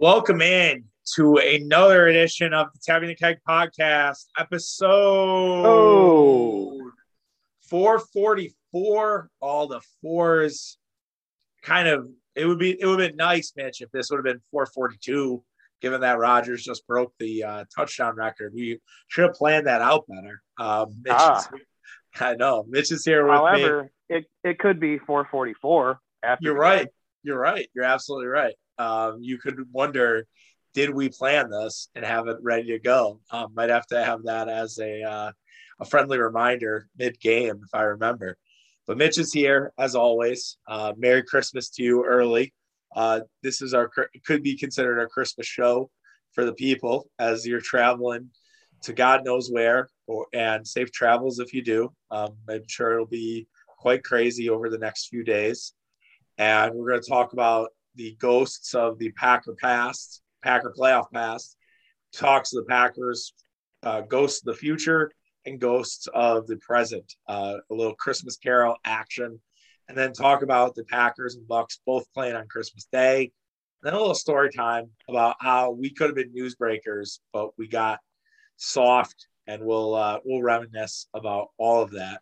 Welcome in to another edition of the Tapping the Keg podcast, episode Oh. 444. All the fours kind of it would be it would have been nice, Mitch, if this would have been 442, given that Rodgers just broke the uh, touchdown record. We should have planned that out better. Um, Mitch Ah. is, I know Mitch is here with me. However, it, it could be 444 after. You're right. game. You're right. You're absolutely right. Um, you could wonder, did we plan this and have it ready to go? Um, might have to have that as a uh, a friendly reminder mid game if I remember. But Mitch is here as always. Uh, Merry Christmas to you early. Uh, this is our could be considered our Christmas show for the people as you're traveling to God knows where, or and safe travels if you do. Um, I'm sure it'll be quite crazy over the next few days and we're going to talk about the ghosts of the Packer past, Packer playoff past, talks of the Packers, uh, ghosts of the future, and ghosts of the present. Uh, a little Christmas Carol action, and then talk about the Packers and Bucks both playing on Christmas Day. Then a little story time about how we could have been newsbreakers, but we got soft, and we'll uh, we'll reminisce about all of that.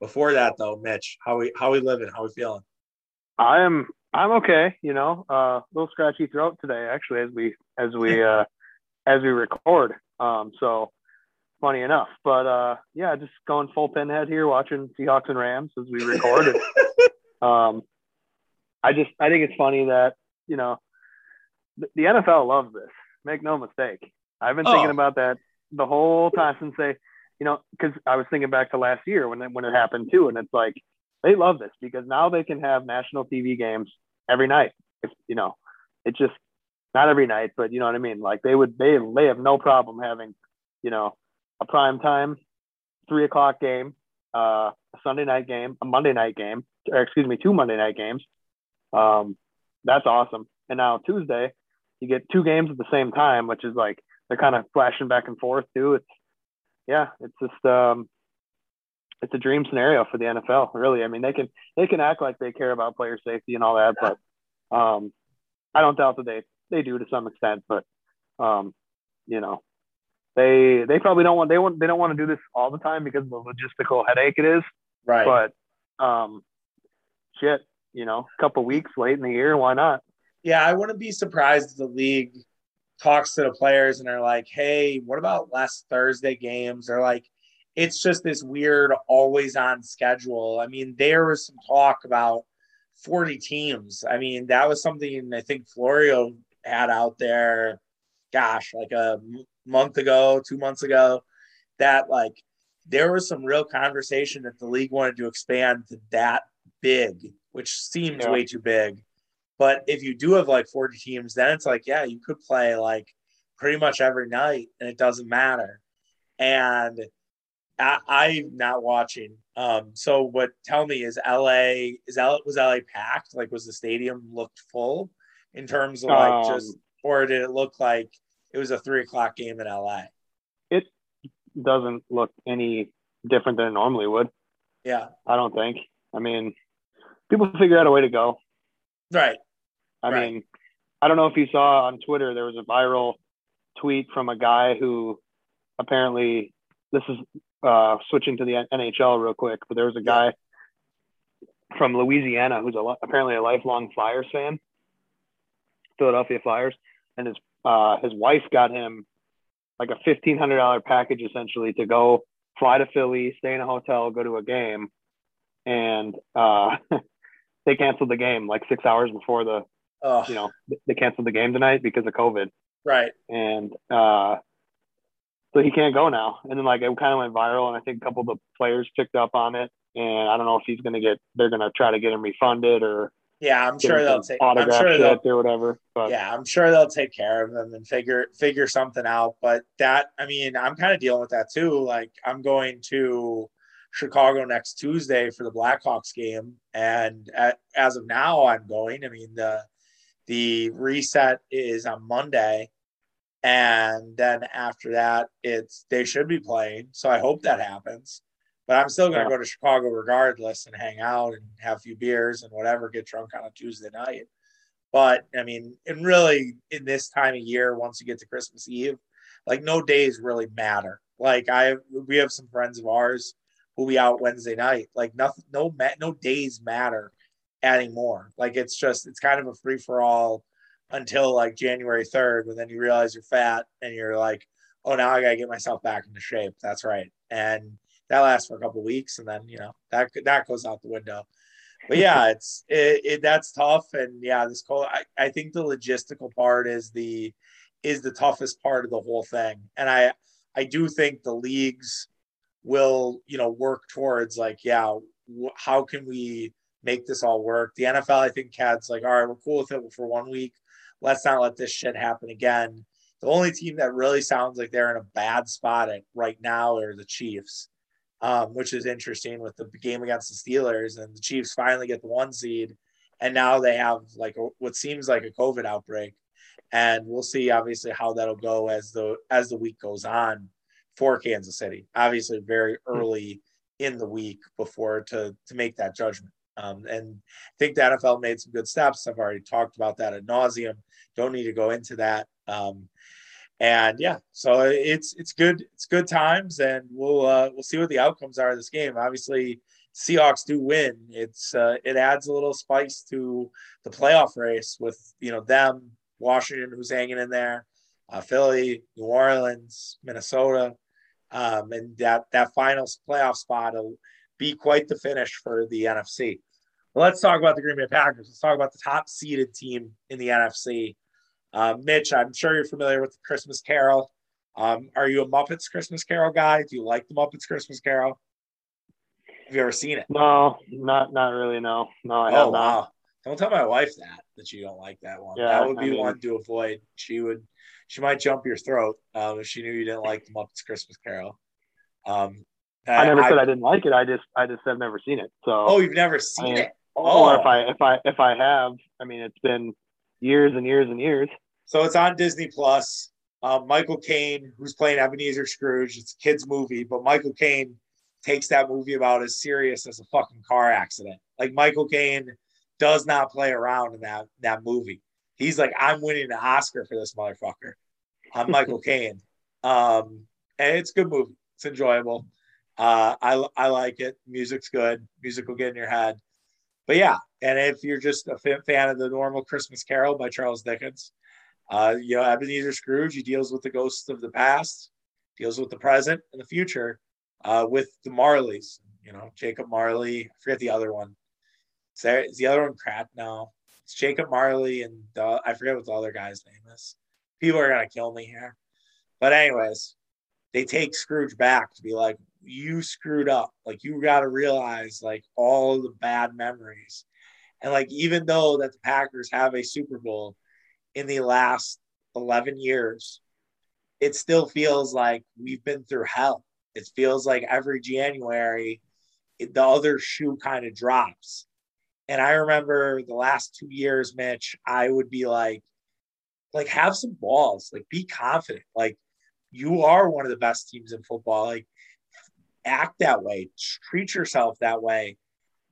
Before that, though, Mitch, how we how we living? How we feeling? I'm I'm okay. You know, uh, a little scratchy throat today actually as we as we uh, as we record. Um, so funny enough, but uh, yeah, just going full pinhead here, watching Seahawks and Rams as we record. and, um, I just I think it's funny that you know the, the NFL loves this. Make no mistake. I've been thinking Oh. about that the whole time since they, you know, because I was thinking back to last year when it, when it happened too, and it's like they love this because now they can have national TV games every night. If you know, it's just not every night, but you know what I mean. Like they would they they have no problem having, you know, a prime time three o'clock game, uh, a Sunday night game, a Monday night game, or excuse me, two Monday night games. Um, that's awesome. And now Tuesday, you get two games at the same time, which is like they're kind of flashing back and forth too. It's yeah, it's just um, it's a dream scenario for the NFL. Really, I mean they can they can act like they care about player safety and all that, but um, I don't doubt that they they do to some extent. But um, you know, they they probably don't want they want they don't want to do this all the time because of the logistical headache it is. Right. But um, shit, you know, a couple weeks late in the year, why not? yeah, I wouldn't be surprised if the league talks to the players and they're like, hey, what about last Thursday games? They're like, it's just this weird, always on schedule. I mean, there was some talk about 40 teams. I mean, that was something I think Florio had out there, gosh, like a month ago, two months ago, that like there was some real conversation that the league wanted to expand to that big, which seems Yeah. way too big. But if you do have like 40 teams, then it's like, yeah, you could play like pretty much every night and it doesn't matter. And I, I'm not watching. Um, so what tell me is LA is L was LA packed? Like was the stadium looked full in terms of like Um, just or did it look like it was a three o'clock game in LA? It doesn't look any different than it normally would. Yeah. I don't think. I mean, people figure out a way to go. Right. I Right. mean, I don't know if you saw on Twitter there was a viral tweet from a guy who apparently this is uh, switching to the NHL real quick, but there was a guy from Louisiana who's a, apparently a lifelong Flyers fan, Philadelphia Flyers, and his uh, his wife got him like a fifteen hundred dollar package essentially to go fly to Philly, stay in a hotel, go to a game, and uh, they canceled the game like six hours before the Oh, you know they canceled the game tonight because of COVID, right. and uh, so he can't go now. And then like it kind of went viral, and I think a couple of the players picked up on it. And I don't know if he's gonna get they're gonna try to get him refunded or Yeah, I'm sure they'll take. I'm sure they'll. or whatever. But Yeah, I'm sure they'll take care of them and figure figure something out. But that, I mean, I'm kind of dealing with that too. Like, I'm going to Chicago next Tuesday for the Blackhawks game, and at, as of now, I'm going. I mean, the the reset is on Monday, and then after that, it's they should be playing. So I hope that happens. But I'm still going to go to Chicago regardless and hang out and have a few beers and whatever, get drunk on a Tuesday night. But I mean, and really in this time of year, once you get to Christmas Eve, like no days really matter. Like I, we have some friends of ours who'll be out Wednesday night. Like nothing, no, no days matter anymore. Like it's just, it's kind of a free for all until like January 3rd, and then you realize you're fat and you're like, oh, now I gotta get myself back into shape. That's right. And that lasts for a couple weeks, and then you know that that goes out the window. But yeah, it's it, it that's tough, and yeah, this cold. I, I think the logistical part is the is the toughest part of the whole thing, and I I do think the leagues will you know work towards like yeah, how can we make this all work? The NFL, I think, Cad's like, all right, we're cool with it for one week. Let's not let this shit happen again. The only team that really sounds like they're in a bad spot at right now are the Chiefs, um, which is interesting with the game against the Steelers. And the Chiefs finally get the one seed, and now they have like a, what seems like a COVID outbreak. And we'll see, obviously, how that'll go as the as the week goes on for Kansas City. Obviously, very early in the week before to to make that judgment. Um, and I think the NFL made some good steps. I've already talked about that at nauseum. Don't need to go into that. Um, and yeah, so it's it's good it's good times, and we'll uh, we'll see what the outcomes are of this game. Obviously, Seahawks do win. It's uh, it adds a little spice to the playoff race with you know them, Washington, who's hanging in there, uh, Philly, New Orleans, Minnesota, um, and that that final playoff spot will be quite the finish for the NFC. let's talk about the Green Bay Packers. Let's talk about the top seeded team in the NFC. Uh, Mitch, I'm sure you're familiar with the Christmas Carol. Um, are you a Muppets Christmas Carol guy? Do you like the Muppets Christmas Carol? Have you ever seen it? No, not not really. No, no. I oh wow! Not. Don't tell my wife that that you don't like that one. Yeah, that would be I mean, one to avoid. She would, she might jump your throat um, if she knew you didn't like the Muppets Christmas Carol. Um, I, never I, said I didn't like it. I just I just have never seen it. So oh, you've never seen I mean, it? Oh, if I if I if I have, I mean, it's been years and years and years. So it's on Disney Plus. Um, Michael Caine, who's playing Ebenezer Scrooge, it's a kid's movie, but Michael Caine takes that movie about as serious as a fucking car accident. Like Michael Caine does not play around in that that movie. He's like, I'm winning an Oscar for this motherfucker. I'm Michael Caine. Um, and it's a good movie. It's enjoyable. Uh, I I like it. Music's good. Music will get in your head. But yeah, and if you're just a fan of the normal Christmas Carol by Charles Dickens, uh, you know, Ebenezer Scrooge, he deals with the ghosts of the past, deals with the present and the future uh, with the Marleys. You know, Jacob Marley. I forget the other one. Is, there, is the other one Crap now? It's Jacob Marley and I forget what the other guy's name is. People are gonna kill me here, but anyways, they take Scrooge back to be like, you screwed up. Like you got to realize like all the bad memories, and like even though that the Packers have a Super Bowl, in the last 11 years, it still feels like we've been through hell. It feels like every January, it, the other shoe kind of drops. And I remember the last two years, Mitch, I would be like, like have some balls, like be confident. Like you are one of the best teams in football. Like act that way, treat yourself that way.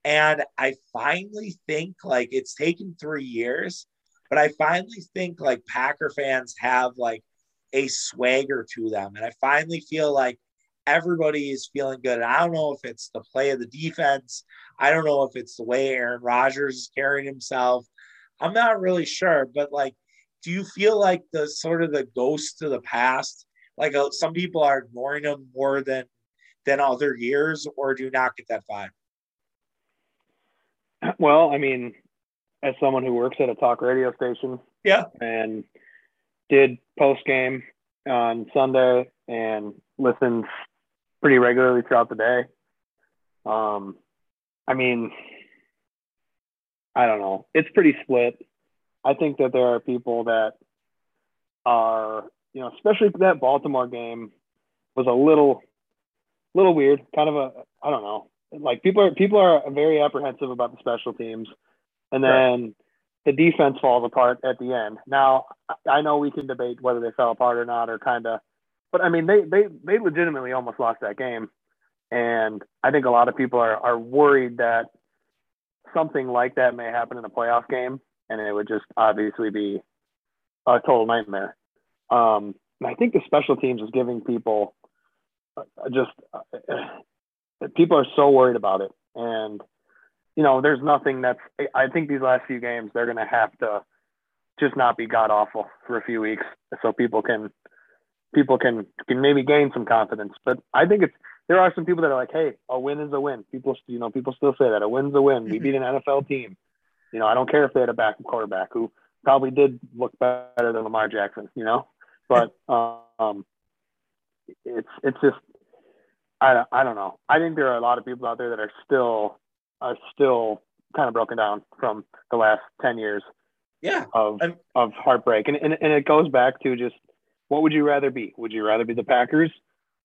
And I finally think like it's taken three years, but I finally think like Packer fans have like a swagger to them. And I finally feel like everybody is feeling good. And I don't know if it's the play of the defense. I don't know if it's the way Aaron Rodgers is carrying himself. I'm not really sure, but like, do you feel like the sort of the ghost of the past? Like uh, some people are ignoring them more than than other years, or do you not get that vibe? Well, I mean, as someone who works at a talk radio station. Yeah. And did post game on Sunday and listens pretty regularly throughout the day. Um, I mean, I don't know. It's pretty split. I think that there are people that are, you know, especially that Baltimore game was a little, little weird. Kind of a, I don't know. Like people are people are very apprehensive about the special teams and then right. the defense falls apart at the end. Now, I know we can debate whether they fell apart or not, or kind of, but I mean, they they they legitimately almost lost that game, and I think a lot of people are are worried that something like that may happen in a playoff game, and it would just obviously be a total nightmare. Um, and I think the special teams is giving people uh, just uh, people are so worried about it, and you know, there's nothing that's. I think these last few games they're going to have to just not be god awful for a few weeks, so people can people can can maybe gain some confidence. But I think it's there are some people that are like, hey, a win is a win. People, you know, people still say that a win's a win. We beat an NFL team. You know, I don't care if they had a backup quarterback who probably did look better than Lamar Jackson. You know, but um, it's it's just I I don't know. I think there are a lot of people out there that are still are still kind of broken down from the last ten years. Yeah. Of I'm, of heartbreak, and, and and it goes back to just what would you rather be? Would you rather be the Packers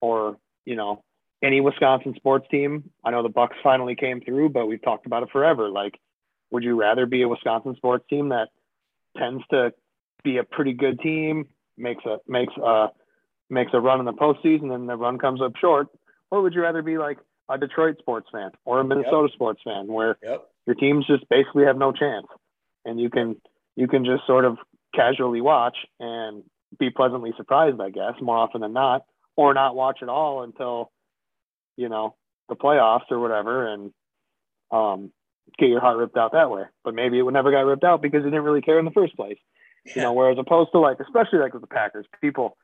or you know any Wisconsin sports team? I know the Bucks finally came through, but we've talked about it forever. Like, would you rather be a Wisconsin sports team that tends to be a pretty good team, makes a makes a makes a run in the postseason, and the run comes up short, or would you rather be like a Detroit sports fan or a Minnesota yep. sports fan, where yep. your teams just basically have no chance, and you can you can just sort of casually watch and be pleasantly surprised, I guess, more often than not, or not watch at all until you know the playoffs or whatever, and um, get your heart ripped out that way. But maybe it would never got ripped out because you didn't really care in the first place. Yeah. You know, whereas opposed to like, especially like with the Packers, people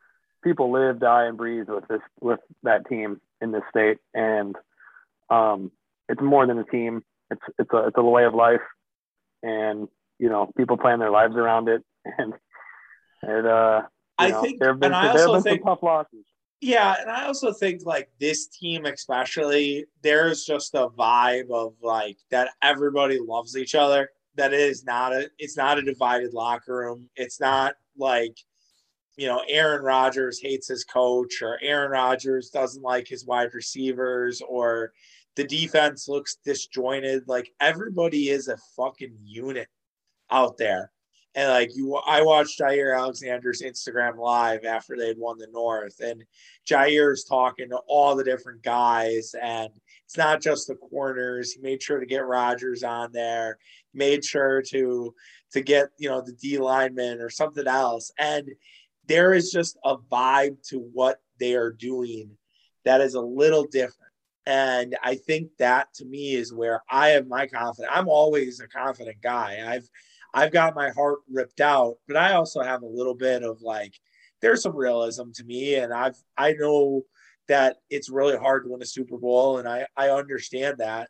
people live, die, and breathe with this with that team in this state, and um, it's more than a team. It's it's a it's a way of life, and you know people plan their lives around it, and it uh. I know, think, there have been, and I also think, some tough losses. Yeah, and I also think like this team, especially, there's just a vibe of like that everybody loves each other. That it is not a it's not a divided locker room. It's not like you know Aaron Rodgers hates his coach or Aaron Rodgers doesn't like his wide receivers or the defense looks disjointed. Like everybody is a fucking unit out there. And like you, I watched Jaire Alexander's Instagram live after they'd won the North, and Jaire's talking to all the different guys, and it's not just the corners. He made sure to get Rodgers on there, made sure to to get you know the D lineman or something else, and there is just a vibe to what they are doing that is a little different. And I think that to me is where I have my confidence. I'm always a confident guy. I've I've got my heart ripped out, but I also have a little bit of like there's some realism to me, and I've I know that it's really hard to win a Super Bowl, and I I understand that,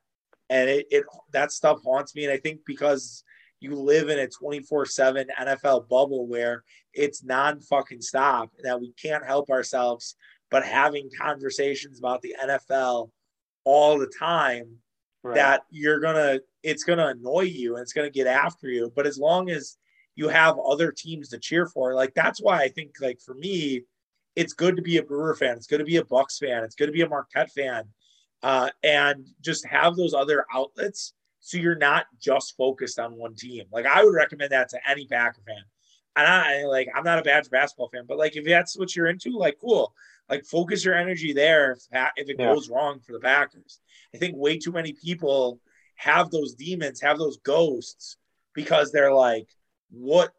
and it, it that stuff haunts me, and I think because you live in a 24/7 NFL bubble where it's non fucking stop, that we can't help ourselves but having conversations about the NFL all the time right. that you're gonna it's gonna annoy you and it's gonna get after you. But as long as you have other teams to cheer for, like that's why I think like for me, it's good to be a Brewer fan, it's good to be a Bucks fan, it's good to be a Marquette fan, uh, and just have those other outlets so you're not just focused on one team. Like I would recommend that to any Packer fan. And I like I'm not a Badger basketball fan, but like if that's what you're into, like cool. Like focus your energy there if, if it yeah. goes wrong for the Packers. I think way too many people have those demons, have those ghosts because they're like, what,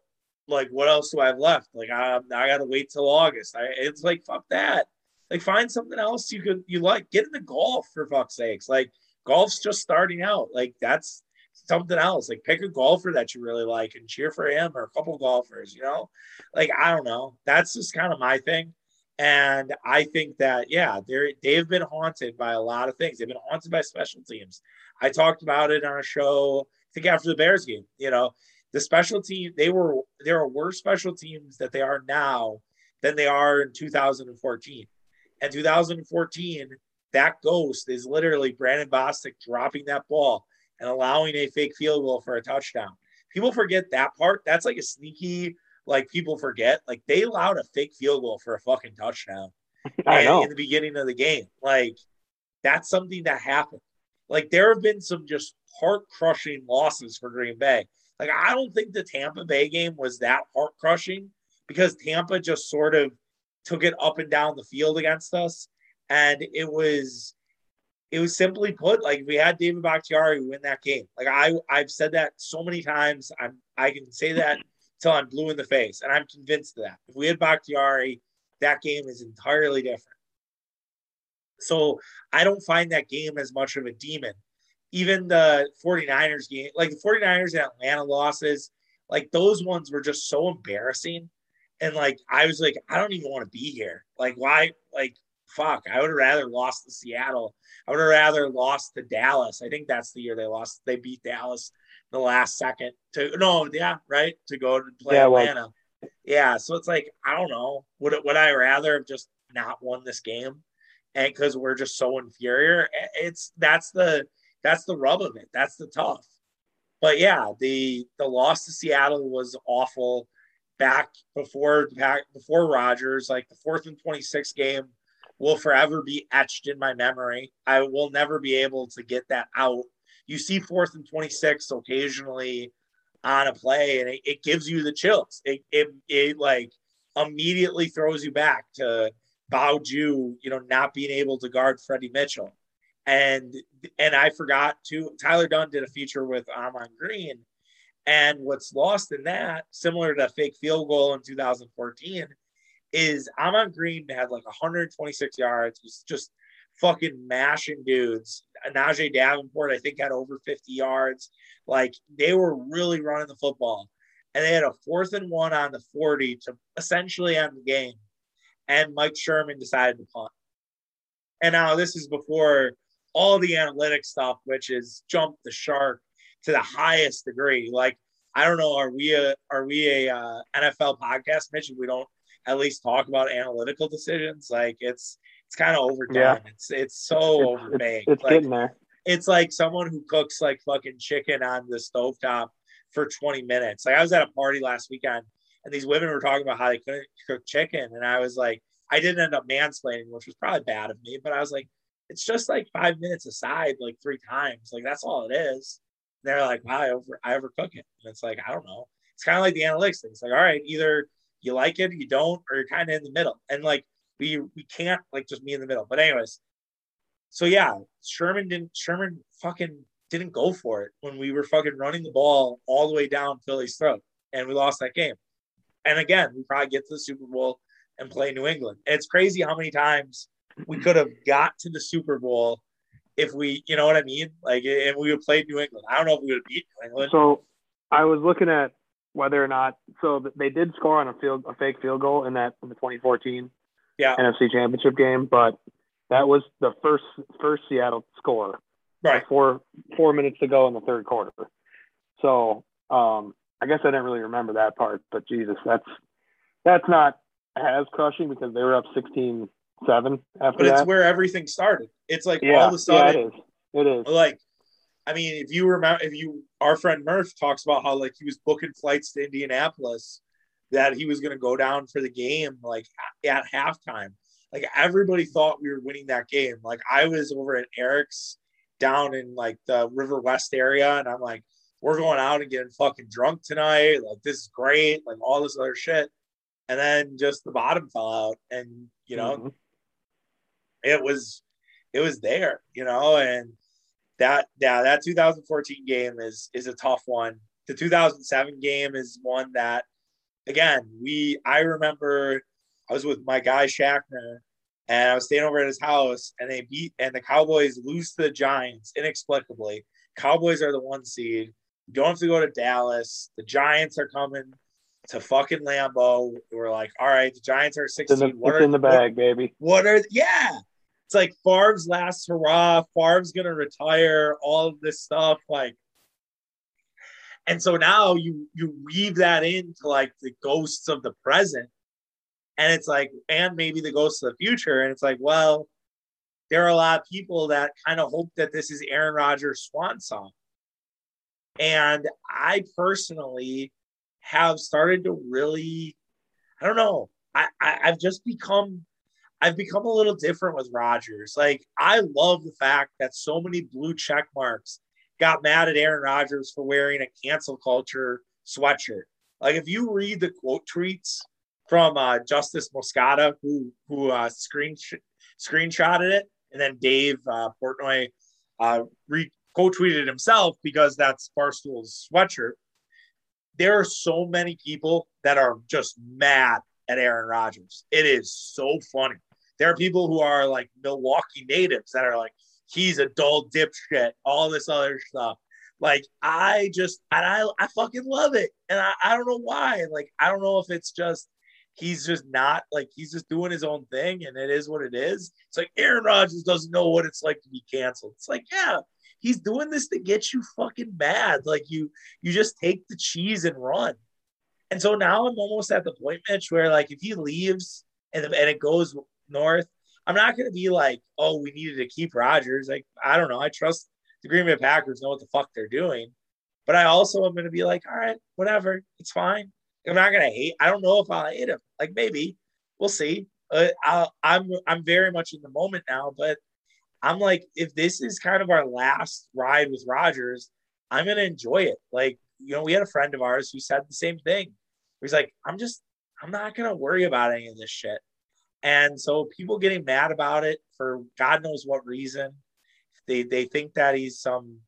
like, what else do I have left? Like, um, I, I got to wait till August. I, it's like, fuck that. Like, find something else you could, you like, get into golf for fuck's sakes. Like, golf's just starting out. Like, that's something else. Like, pick a golfer that you really like and cheer for him or a couple golfers, you know? Like, I don't know. That's just kind of my thing. And I think that, yeah, they're, they've been haunted by a lot of things. They've been haunted by special teams. I talked about it on a show, I think after the Bears game, you know, the special team, they were, there are worse special teams that they are now than they are in 2014. And 2014, that ghost is literally Brandon Bostick dropping that ball and allowing a fake field goal for a touchdown. People forget that part. That's like a sneaky like people forget, like they allowed a fake field goal for a fucking touchdown I know. in the beginning of the game. Like that's something that happened. Like there have been some just heart crushing losses for Green Bay. Like I don't think the Tampa Bay game was that heart crushing because Tampa just sort of took it up and down the field against us. And it was it was simply put, like we had David Bakhtiari win that game. Like I I've said that so many times. I'm I can say that till I'm blue in the face, and I'm convinced of that. If we had Bakhtiari, that game is entirely different. So I don't find that game as much of a demon. Even the 49ers game, like the 49ers and Atlanta losses, like those ones were just so embarrassing. And like I was like, I don't even want to be here. Like, why? Like, fuck, I would have rather lost to Seattle. I would have rather lost to Dallas. I think that's the year they lost. They beat Dallas the last second to no, yeah, right, to go to play yeah, Atlanta. Well, yeah, so it's like I don't know. Would would I rather have just not won this game, and because we're just so inferior? It's that's the that's the rub of it. That's the tough. But yeah, the the loss to Seattle was awful. Back before back before Rodgers, like the fourth and twenty six game will forever be etched in my memory. I will never be able to get that out. You see fourth and 26 occasionally on a play, and it, it gives you the chills. It, it, it like immediately throws you back to Bhawoh Jue, you know, not being able to guard Freddie Mitchell. And and I forgot to Tyler Dunne did a feature with Ahman Green. And what's lost in that, similar to fake field goal in 2014, is Ahman Green had like 126 yards, was just fucking mashing dudes. Najeh Davenport, I think, had over 50 yards. Like they were really running the football. And they had a fourth and one on the 40 to essentially end the game. And Mike Sherman decided to punt. And now this is before all the analytic stuff, which is jumped the shark to the highest degree. Like, I don't know, are we a are we a uh, NFL podcast, Mitch? We don't at least talk about analytical decisions. Like it's it's kind of overdone. Yeah. It's it's so it's, overbaked. It's, it's like, getting there. It's like someone who cooks like fucking chicken on the stovetop for 20 minutes. Like I was at a party last weekend and these women were talking about how they couldn't cook chicken. And I was like, I didn't end up mansplaining, which was probably bad of me, but I was like, it's just like five minutes aside, like three times. Like that's all it is. And they're like, wow, I over I overcook it. And it's like, I don't know. It's kind of like the analytics thing. It's like, all right, either you like it, you don't, or you're kind of in the middle. And like we we can't like just be in the middle. But anyways, so yeah, Sherman didn't Sherman fucking didn't go for it when we were fucking running the ball all the way down Philly's throat, and we lost that game. And again, we probably get to the Super Bowl and play New England. And it's crazy how many times we could have got to the Super Bowl if we, you know what I mean? Like, and we would play New England. I don't know if we would beat New England. So I was looking at whether or not so they did score on a field a fake field goal in that in the 2014 yeah. NFC Championship game, but that was the first first Seattle score. Right. Four four minutes to go in the third quarter. So um, I guess I didn't really remember that part, but Jesus, that's that's not as crushing because they were up 16 7 after But it's that. where everything started. It's like yeah, all of a sudden yeah, it is. It is. Like I mean, if you remember, if you, our friend Murph talks about how like he was booking flights to Indianapolis, that he was going to go down for the game like at halftime. Like everybody thought we were winning that game. Like I was over at Eric's down in like the River West area, and I'm like, we're going out and getting fucking drunk tonight. Like this is great. Like all this other shit, and then just the bottom fell out, and you know, mm-hmm. it was it was there, you know, and that yeah, that 2014 game is is a tough one. The 2007 game is one that again, we I remember I was with my guy Shackner and I was staying over at his house and they beat and the Cowboys lose to the Giants inexplicably. Cowboys are the one seed. You don't have to go to Dallas. The Giants are coming to fucking Lambeau. We're like, all right, the Giants are 16. It's in the, what are, in the bag, what, baby. What are yeah? It's like Favre's last hurrah. Favre's gonna retire. All of this stuff, like, and so now you you weave that into like the ghosts of the present, and it's like, and maybe the ghosts of the future, and it's like, well, there are a lot of people that kind of hope that this is Aaron Rodgers' swan song, and I personally have started to really, I don't know, I, I I've just become I've become a little different with Rodgers. Like, I love the fact that so many blue check marks got mad at Aaron Rodgers for wearing a cancel culture sweatshirt. Like, if you read the quote tweets from uh, Justice Moscata, who who uh, screen screenshotted it and then Dave uh, Portnoy uh, re- co-tweeted himself because that's Barstool's sweatshirt. There are so many people that are just mad at Aaron Rodgers. It is so funny. There are people who are like Milwaukee natives that are like, he's a dull dipshit, all this other stuff. Like I just and I I fucking love it. And I, I don't know why. Like I don't know if it's just he's just not like he's just doing his own thing and it is what it is. It's like Aaron Rodgers doesn't know what it's like to be canceled. It's like, yeah, he's doing this to get you fucking mad. Like you you just take the cheese and run. And so now I'm almost at the point, Mitch, where like if he leaves and, and it goes north, I'm not going to be like, oh, we needed to keep Rodgers. Like, I don't know. I trust the Green Bay Packers know what the fuck they're doing. But I also am going to be like, all right, whatever. It's fine. I'm not going to hate. I don't know if I'll hate him. Like, maybe we'll see. Uh, i I'm I'm very much in the moment now, but I'm like, if this is kind of our last ride with Rodgers, I'm gonna enjoy it. Like, you know, we had a friend of ours who said the same thing. He's like, I'm just, I'm not gonna worry about any of this shit. And so people getting mad about it for God knows what reason. They they think that he's some,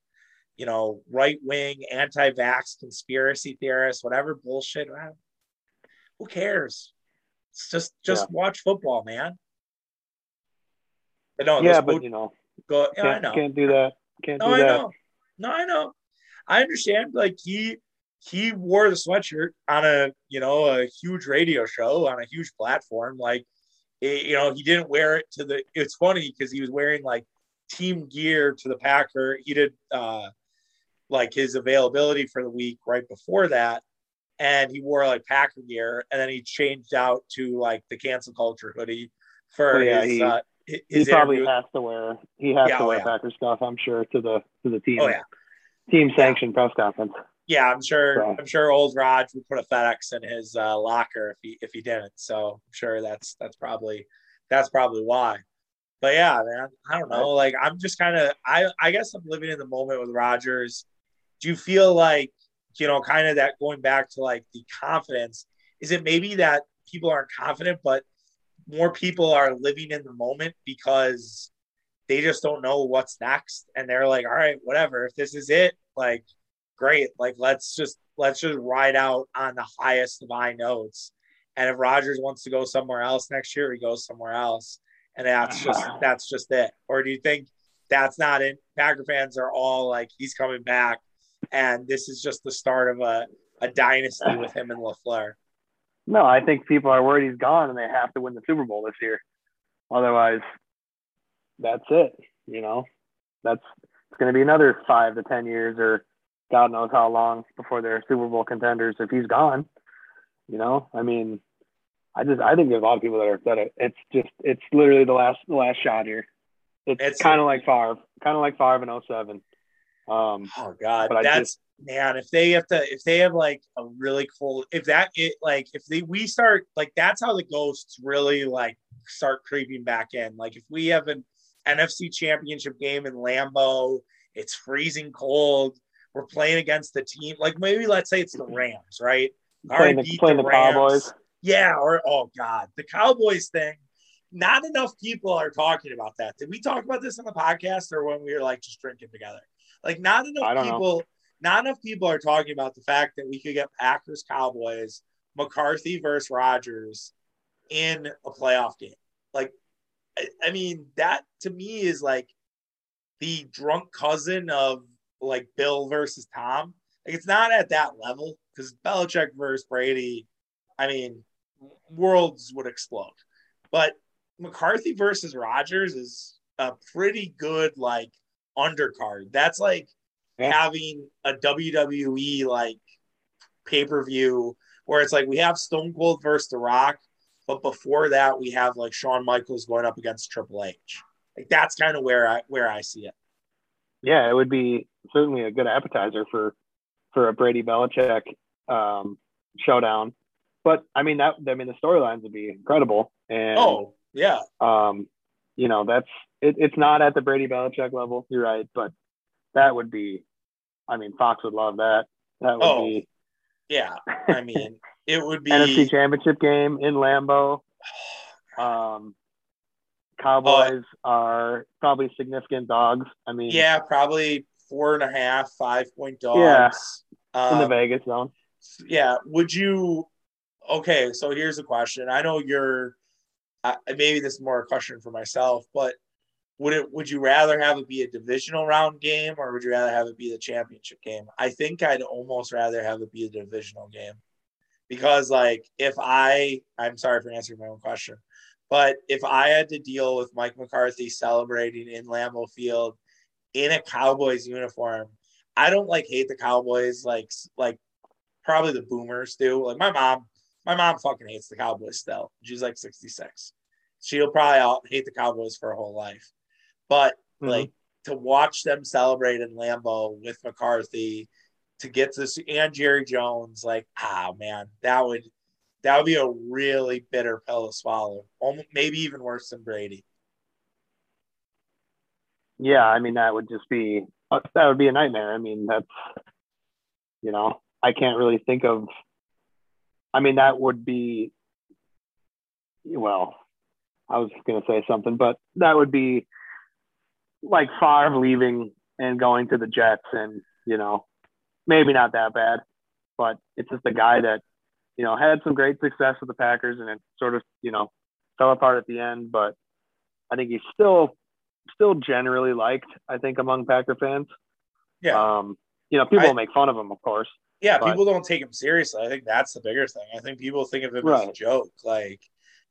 you know, right wing, anti vax conspiracy theorist, whatever bullshit. Who cares? It's just just yeah. watch football, man. But no, yeah, but you know, go. Yeah, I know. Can't do that. Can't no, do I that. Know. No, I know. I understand. Like he he wore the sweatshirt on a you know a huge radio show on a huge platform. Like it, you know he didn't wear it to the. It's funny because he was wearing like team gear to the Packer. He did uh like his availability for the week right before that, and he wore like Packer gear, and then he changed out to like the cancel culture hoodie for oh, yeah, his. He, uh, he probably interview. has to wear he has yeah, to oh, wear yeah. Packer stuff. I'm sure to the to the team. Oh yeah, team sanctioned press conference. Yeah, I'm sure. So. I'm sure old Rod would put a FedEx in his uh, locker if he if he didn't. So I'm sure that's that's probably that's probably why. But yeah, man, I don't know. Like I'm just kind of I I guess I'm living in the moment with Rodgers. Do you feel like you know kind of that going back to like the confidence? Is it maybe that people aren't confident, but more people are living in the moment because they just don't know what's next and they're like all right whatever if this is it like great. Like let's just let's just ride out on the highest of high notes. And if Rodgers wants to go somewhere else next year he goes somewhere else. And that's ah. just that's just it. Or do you think that's not it? Packer fans are all like he's coming back. And this is just the start of a, a dynasty with him and LaFleur. No, I think people are worried he's gone and they have to win the Super Bowl this year. Otherwise, that's it. You know, that's it's going to be another five to ten years or God knows how long before they're Super Bowl contenders if he's gone. You know, I mean, I just I think there's a lot of people that are are, it's just it's literally the last the last shot here. It's, it's kind of like Favre, kind of like Favre in 07. Um, oh God, that's just, man. If they have to, if they have like a really cool, if that it like if they we start like that's how the ghosts really like start creeping back in. Like if we have an NFC Championship game in Lambeau, it's freezing cold. We're playing against the team. Like maybe let's say it's the mhm. Rams, right? Playing, the, playing the, the Cowboys. Yeah, or oh god, the Cowboys thing. Not enough people are talking about that. Did we talk about this on the podcast or when we were like just drinking together? Like not enough people, know. not enough people are talking about the fact that we could get Packers Cowboys, McCarthy versus Rodgers in a playoff game. Like, I, I mean, that to me is like the drunk cousin of like Bill versus Tom. Like it's not at that level because Belichick versus Brady, I mean, worlds would explode. But McCarthy versus Rodgers is a pretty good like undercard. That's like yeah. having a WWE like pay per view where it's like we have Stone Cold versus The Rock, but before that we have like Shawn Michaels going up against Triple H. Like that's kind of where I where I see it. Yeah, it would be certainly a good appetizer for for a Brady Belichick um, showdown. But I mean that I mean the storylines would be incredible. And oh yeah, um, you know that's it, it's not at the Brady Belichick level. You're right, but that would be. I mean, Fox would love that. That would oh, be. Yeah, I mean, it would be NFC Championship game in Lambeau. Um, Cowboys are probably significant dogs. I mean, Yeah, probably four and a half, five point dogs. in the Um, Vegas zone. yeah would you okay so here's a question i know you're uh, maybe this is more a question for myself but would it would you rather have it be a divisional round game or would you rather have it be the championship game i think i'd almost rather have it be a divisional game because like if i i'm sorry for answering my own question but if i had to deal with mike mccarthy celebrating in lambeau field in a cowboys uniform i don't like hate the cowboys like like probably the boomers do. Like my mom, my mom fucking hates the Cowboys still. She's like 66. She'll probably hate the Cowboys for her whole life. But Mhm. like to watch them celebrate in Lambeau with McCarthy, to get to see and Jerry Jones, like, ah man, that would that would be a really bitter pill to swallow. Maybe even worse than Brady. Yeah, I mean that would just be uh, that would be a nightmare. I mean that's you know I can't really think of. I mean that would be well, I was going to say something, but that would be like Favre leaving and going to the Jets, and you know maybe not that bad, but it's just a guy that you know had some great success with the Packers, and it sort of you know fell apart at the end, but I think he's still still generally liked, I think, among Packer fans. Yeah. Um, you know, people I- make fun of him, of course. Yeah, But- people don't take him seriously. I think that's the bigger thing. I think people think of him as a joke. Like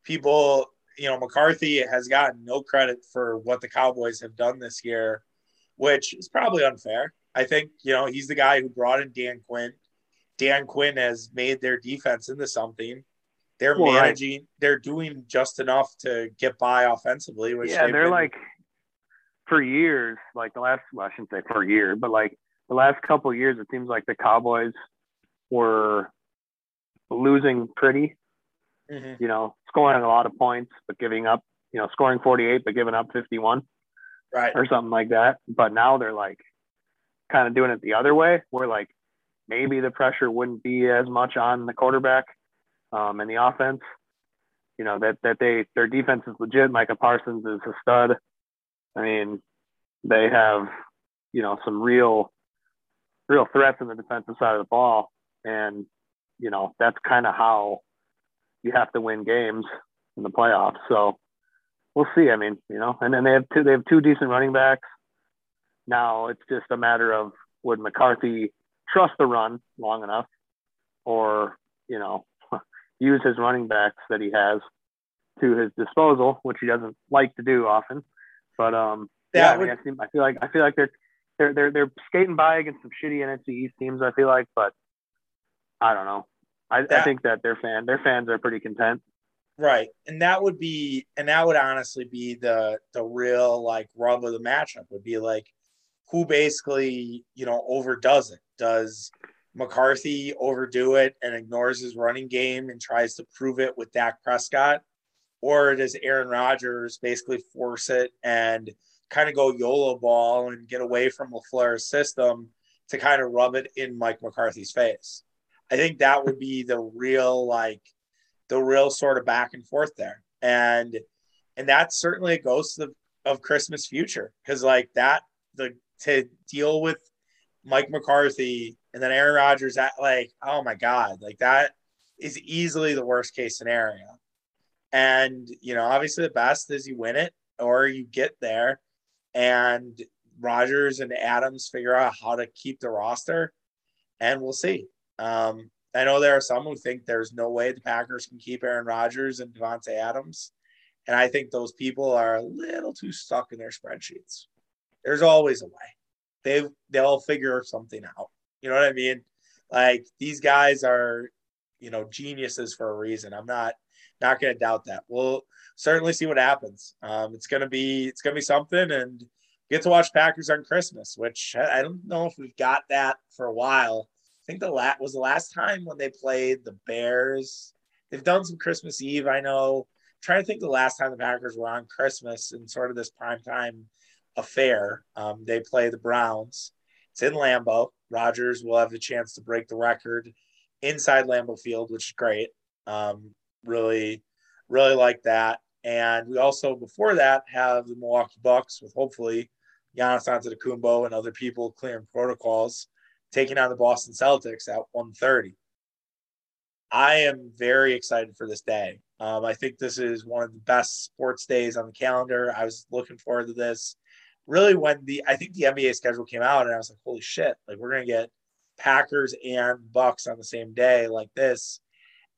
people, you know, McCarthy has gotten no credit for what the Cowboys have done this year, which is probably unfair. I think, you know, he's the guy who brought in Dan Quinn. Dan Quinn has made their defense into something. They're Well, managing, they're doing just enough to get by offensively, which yeah, they're been- like for years, like the last, well, I shouldn't say for a year, but like the last couple of years, it seems like the Cowboys were losing pretty, Mhm. you know, scoring a lot of points, but giving up, you know, scoring 48, but giving up 51 right. or something like that. But now they're like kind of doing it the other way, where like maybe the pressure wouldn't be as much on the quarterback um, and the offense. You know that that they their defense is legit. Micah Parsons is a stud. I mean, they have you know some real real threats on the defensive side of the ball, and you know that's kind of how you have to win games in the playoffs. So we'll see. I mean, you know, and then they have two they have two decent running backs. Now it's just a matter of would McCarthy trust the run long enough, or you know, use his running backs that he has to his disposal, which he doesn't like to do often. But um, That yeah, I, would- mean, I, seem, I feel like I feel like they're they're they're they're skating by against some shitty NFC East teams. I feel like, but I don't know. I, I think that their fan their fans are pretty content. Right. And that would be and that would honestly be the the real like rub of the matchup would be like who basically, you know, overdoes it. Does McCarthy overdo it and ignores his running game and tries to prove it with Dak Prescott? Or does Aaron Rodgers basically force it and kind of go YOLO ball and get away from LaFleur's system to kind of rub it in Mike McCarthy's face? I think that would be the real like the real sort of back and forth there. And and that's certainly a ghost of, of Christmas future. Cause like that the to deal with Mike McCarthy and then Aaron Rodgers at like, oh my God, like that is easily the worst case scenario. And you know, obviously the best is you win it or you get there and Rodgers and Adams figure out how to keep the roster and we'll see. Um, I know there are some who think there's no way the Packers can keep Aaron Rodgers and Davante Adams. And I think those people are a little too stuck in their spreadsheets. There's always a way. They they'll figure something out. You know what I mean? Like these guys are, you know, geniuses for a reason. I'm not not going to doubt that. We'll certainly see what happens. Um, it's gonna be it's gonna be something, and get to watch Packers on Christmas, which I I don't know if we've got that for a while. I think the lat was the last time when they played the Bears. They've done some Christmas Eve, I know. I'm trying to think the last time the Packers were on Christmas in sort of this prime time affair. Um, they play the Browns. It's in Lambeau. Rodgers will have the chance to break the record inside Lambeau Field, which is great. Um, really, really like that. And we also, before that, have the Milwaukee Bucks with hopefully Giannis Antetokounmpo and other people clearing protocols, taking on the Boston Celtics at 1:30. I am very excited for this day. Um, I think this is one of the best sports days on the calendar. I was looking forward to this. Really, when the I think the NBA schedule came out, and I was like, "Holy shit! Like we're gonna get Packers and Bucks on the same day like this."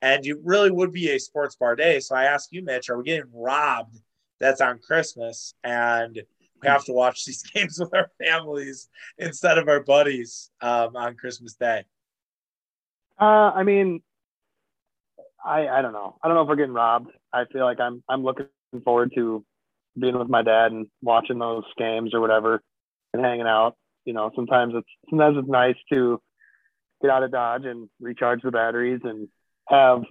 And you really would be a sports bar day. So I ask you, Mitch, are we getting robbed? That's on Christmas, and we have to watch these games with our families instead of our buddies um, on Christmas Day. Uh, I mean, I I don't know. I don't know if we're getting robbed. I feel like I'm I'm looking forward to being with my dad and watching those games or whatever and hanging out. You know, sometimes it's sometimes it's nice to get out of Dodge and recharge the batteries and have,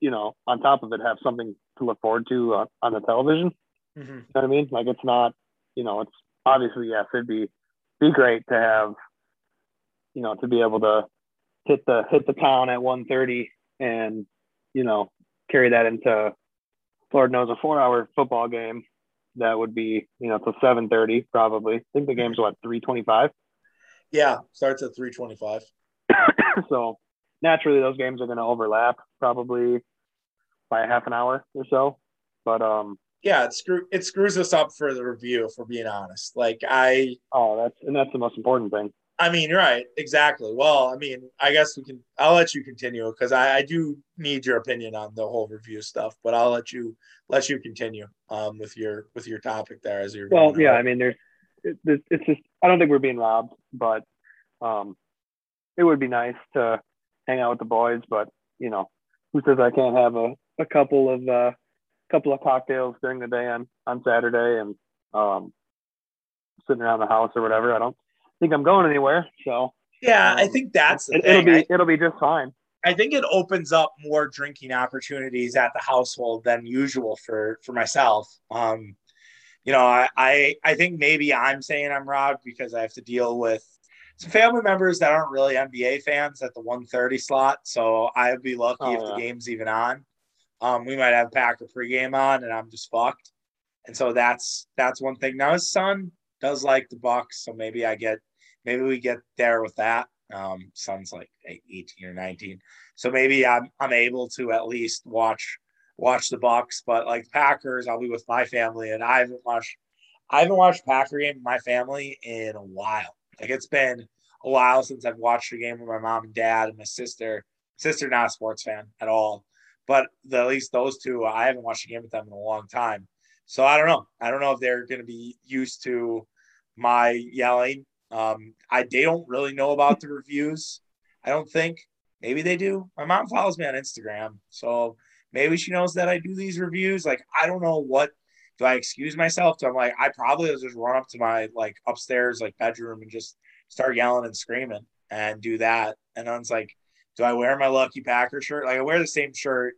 you know, on top of it, have something to look forward to uh, on the television. Mm-hmm. You know what I mean? Like it's not, you know, it's obviously yes, it'd be be great to have, you know, to be able to hit the hit the town at 1:30 and you know, carry that into Lord knows a four hour football game that would be, you know, till seven thirty probably. I think the game's what, three twenty five? Yeah, starts at three twenty five. so naturally those games are gonna overlap probably by a half an hour or so. But um yeah, it screw it screws us up for the review if we're being honest. Like I Oh, that's and that's the most important thing. I mean, right, exactly. Well, I mean, I guess we can. I'll let you continue because I, I, do need your opinion on the whole review stuff. But I'll let you let you continue um, with your with your topic there as you're. Well, yeah, I mean, there's it, it's just I don't think we're being robbed, but um, it would be nice to hang out with the boys. But you know, who says I can't have a, a couple of uh, couple of cocktails during the day on on Saturday and um, sitting around the house or whatever? I don't think I'm going anywhere. So yeah, um, I think that's it, will be I, it'll be just fine. I think it opens up more drinking opportunities at the household than usual for for myself. Um, you know, I, I I think maybe I'm saying I'm robbed because I have to deal with some family members that aren't really NBA fans at the 130 slot. So I'd be lucky oh, if yeah. the game's even on. Um, we might have Packer pregame on, and I'm just fucked. And so that's that's one thing. Now his son does like the Bucks, so maybe I get maybe we get there with that. Um, son's like 18 or 19, so maybe I'm I'm able to at least watch watch the Bucks. But like Packers, I'll be with my family, and I haven't watched I haven't watched Packer game with my family in a while. Like it's been a while since I've watched a game with my mom and dad and my sister. Sister not a sports fan at all, but the, at least those two, I haven't watched a game with them in a long time. So I don't know. I don't know if they're going to be used to my yelling um, I they don't really know about the reviews. I don't think. Maybe they do. My mom follows me on Instagram, so maybe she knows that I do these reviews. Like I don't know what. Do I excuse myself? So I'm like, I probably just run up to my like upstairs like bedroom and just start yelling and screaming and do that. And then it's like, do I wear my Lucky Packer shirt? Like I wear the same shirt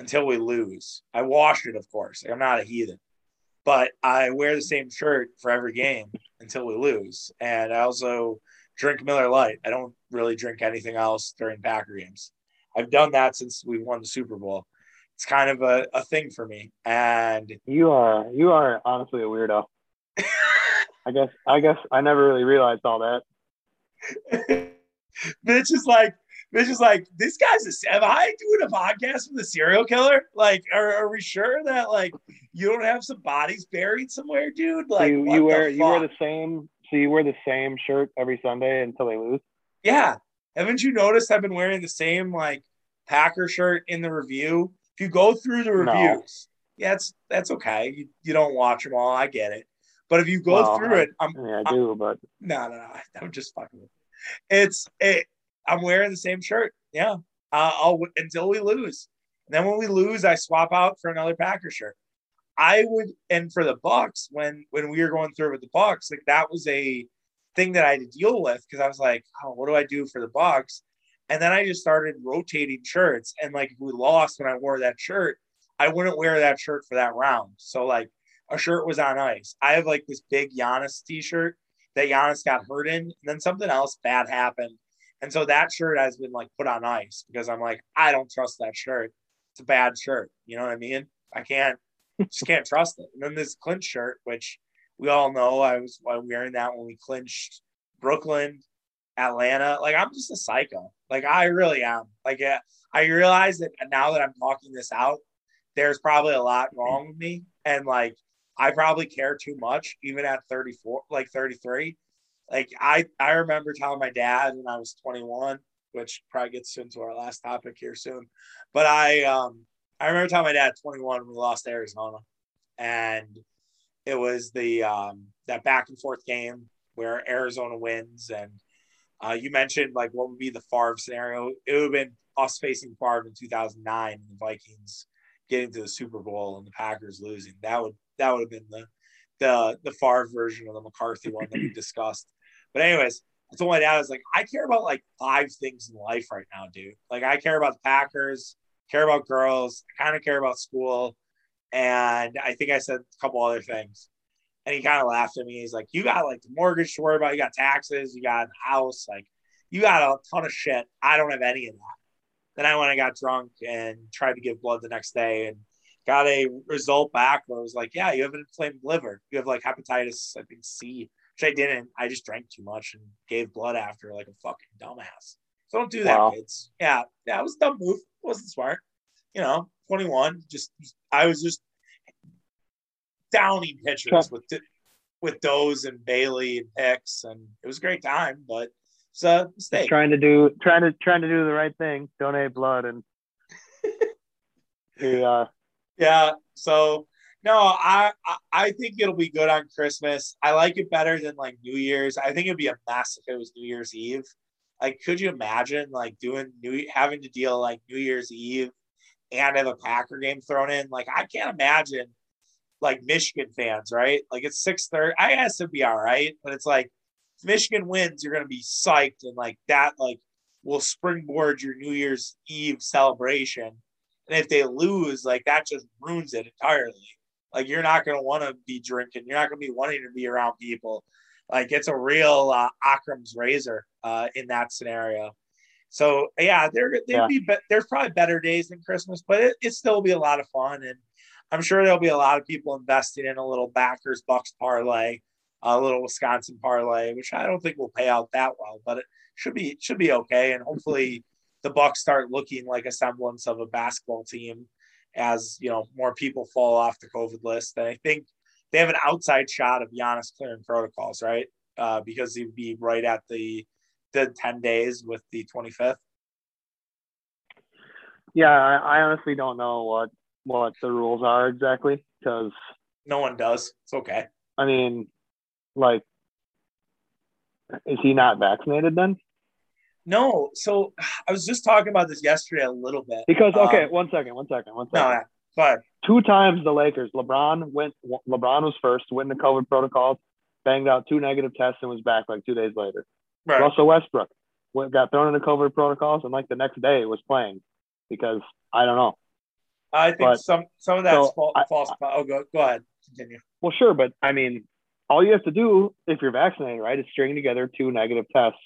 until we lose. I wash it, of course. Like, I'm not a heathen but I wear the same shirt for every game until we lose. And I also drink Miller Lite. I don't really drink anything else during Packer games. I've done that since we won the Super Bowl. It's kind of a, a thing for me. And you are you are honestly a weirdo. I guess I guess I never really realized all that. Mitch is like, Mitch is like, this guy's a. Am I doing a podcast with a serial killer? Like, are, are we sure that like you don't have some bodies buried somewhere, dude? Like, you, you wear you wear the same. So you wear the same shirt every Sunday until they lose. Yeah, haven't you noticed? I've been wearing the same like Packer shirt in the review. If you go through the reviews, no. yeah, it's that's okay. You, you don't watch them all. I get it. But if you go well, through I, it, I'm, yeah, I do, I'm, but no, no, no. I'm just fucking. It's it. I'm wearing the same shirt. Yeah, uh, I'll until we lose. And then when we lose, I swap out for another Packer shirt. I would, and for the Bucks, when when we were going through with the Bucks, like that was a thing that I had to deal with because I was like, oh, what do I do for the Bucks? And then I just started rotating shirts. And like if we lost when I wore that shirt, I wouldn't wear that shirt for that round. So like a shirt was on ice. I have like this big Giannis t-shirt that Giannis got hurt in, and then something else bad happened. And so that shirt has been like put on ice because I'm like, I don't trust that shirt. It's a bad shirt. You know what I mean? I can't just can't trust it. And then this clinch shirt, which we all know I was wearing that when we clinched Brooklyn, Atlanta. Like I'm just a psycho. Like I really am. Like I realize that now that I'm talking this out, there's probably a lot mm-hmm. wrong with me, and like I probably care too much, even at 34, like 33. Like I, I remember telling my dad when I was 21, which probably gets into our last topic here soon. But I, um, I remember telling my dad 21 when we lost Arizona, and it was the um, that back and forth game where Arizona wins, and uh, you mentioned like what would be the Favre scenario. It would have been us facing Favre in 2009, and the Vikings getting to the Super Bowl and the Packers losing. That would that would have been the the the Favre version of the McCarthy one that we discussed. But anyways, I told my dad I was like, I care about like five things in life right now, dude. Like I care about the Packers, care about girls, I kind of care about school, and I think I said a couple other things. And he kind of laughed at me. He's like, "You got like the mortgage to worry about. You got taxes. You got a house. Like, you got a ton of shit. I don't have any of that." Then I went and got drunk and tried to give blood the next day, and got a result back where it was like, yeah, you have an inflamed liver. You have like hepatitis, I think C, which I didn't. I just drank too much and gave blood after like a fucking dumbass. So don't do that, wow. kids. Yeah, yeah, it was a dumb move. It wasn't smart. You know, 21. Just I was just downing pitchers with with those and Bailey and Hicks, and it was a great time, but it's a mistake. Just trying to do trying to trying to do the right thing, donate blood, and the uh, yeah. So no, I, I, I think it'll be good on Christmas. I like it better than like New Year's. I think it'd be a mess if it was New Year's Eve. Like, could you imagine like doing new having to deal like New Year's Eve and have a Packer game thrown in? Like, I can't imagine like Michigan fans, right? Like it's six thirty. I guess it'd be all right, but it's like if Michigan wins, you're gonna be psyched and like that like will springboard your New Year's Eve celebration. And if they lose, like that just ruins it entirely. Like you're not going to want to be drinking. You're not going to be wanting to be around people. Like it's a real uh, Occam's razor uh, in that scenario. So yeah, there there'd yeah. be, be there's probably better days than Christmas, but it, it still be a lot of fun, and I'm sure there'll be a lot of people investing in a little Packers Bucks parlay, a little Wisconsin parlay, which I don't think will pay out that well, but it should be should be okay, and hopefully the Bucks start looking like a semblance of a basketball team as you know more people fall off the COVID list. And I think they have an outside shot of Giannis clearing protocols, right? Uh, because he'd be right at the the ten days with the twenty fifth. Yeah, I, I honestly don't know what what the rules are exactly because no one does. It's okay. I mean, like, is he not vaccinated then? No, so I was just talking about this yesterday a little bit. Because okay, um, one second, one second, one second. No, but two times the Lakers. LeBron went. LeBron was first, went the COVID protocols, banged out two negative tests, and was back like two days later. Right. Russell Westbrook went, got thrown into COVID protocols, and like the next day was playing because I don't know. I think but, some some of that's so false. I, false oh, go go ahead, continue. Well, sure, but I mean, all you have to do if you're vaccinated, right, is string together two negative tests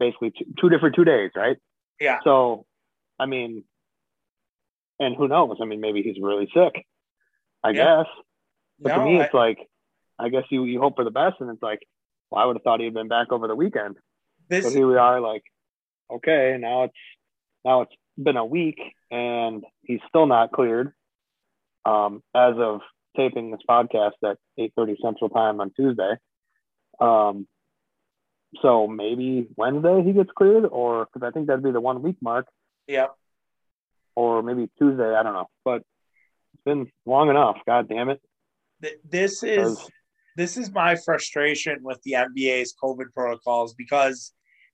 basically two, two different two days, right? Yeah. So, I mean, and who knows? I mean, maybe he's really sick. I yeah. guess. But no, to me, it's I, like, I guess you you hope for the best, and it's like, well, I would have thought he'd been back over the weekend. This, but here we are, like, okay, now it's now it's been a week, and he's still not cleared. Um, as of taping this podcast at 8:30 Central Time on Tuesday. Um, so maybe Wednesday he gets cleared, or because I think that'd be the one week mark. Yeah. Or maybe Tuesday. I don't know, but it's been long enough. God damn it. This is this is my frustration with the NBA's COVID protocols because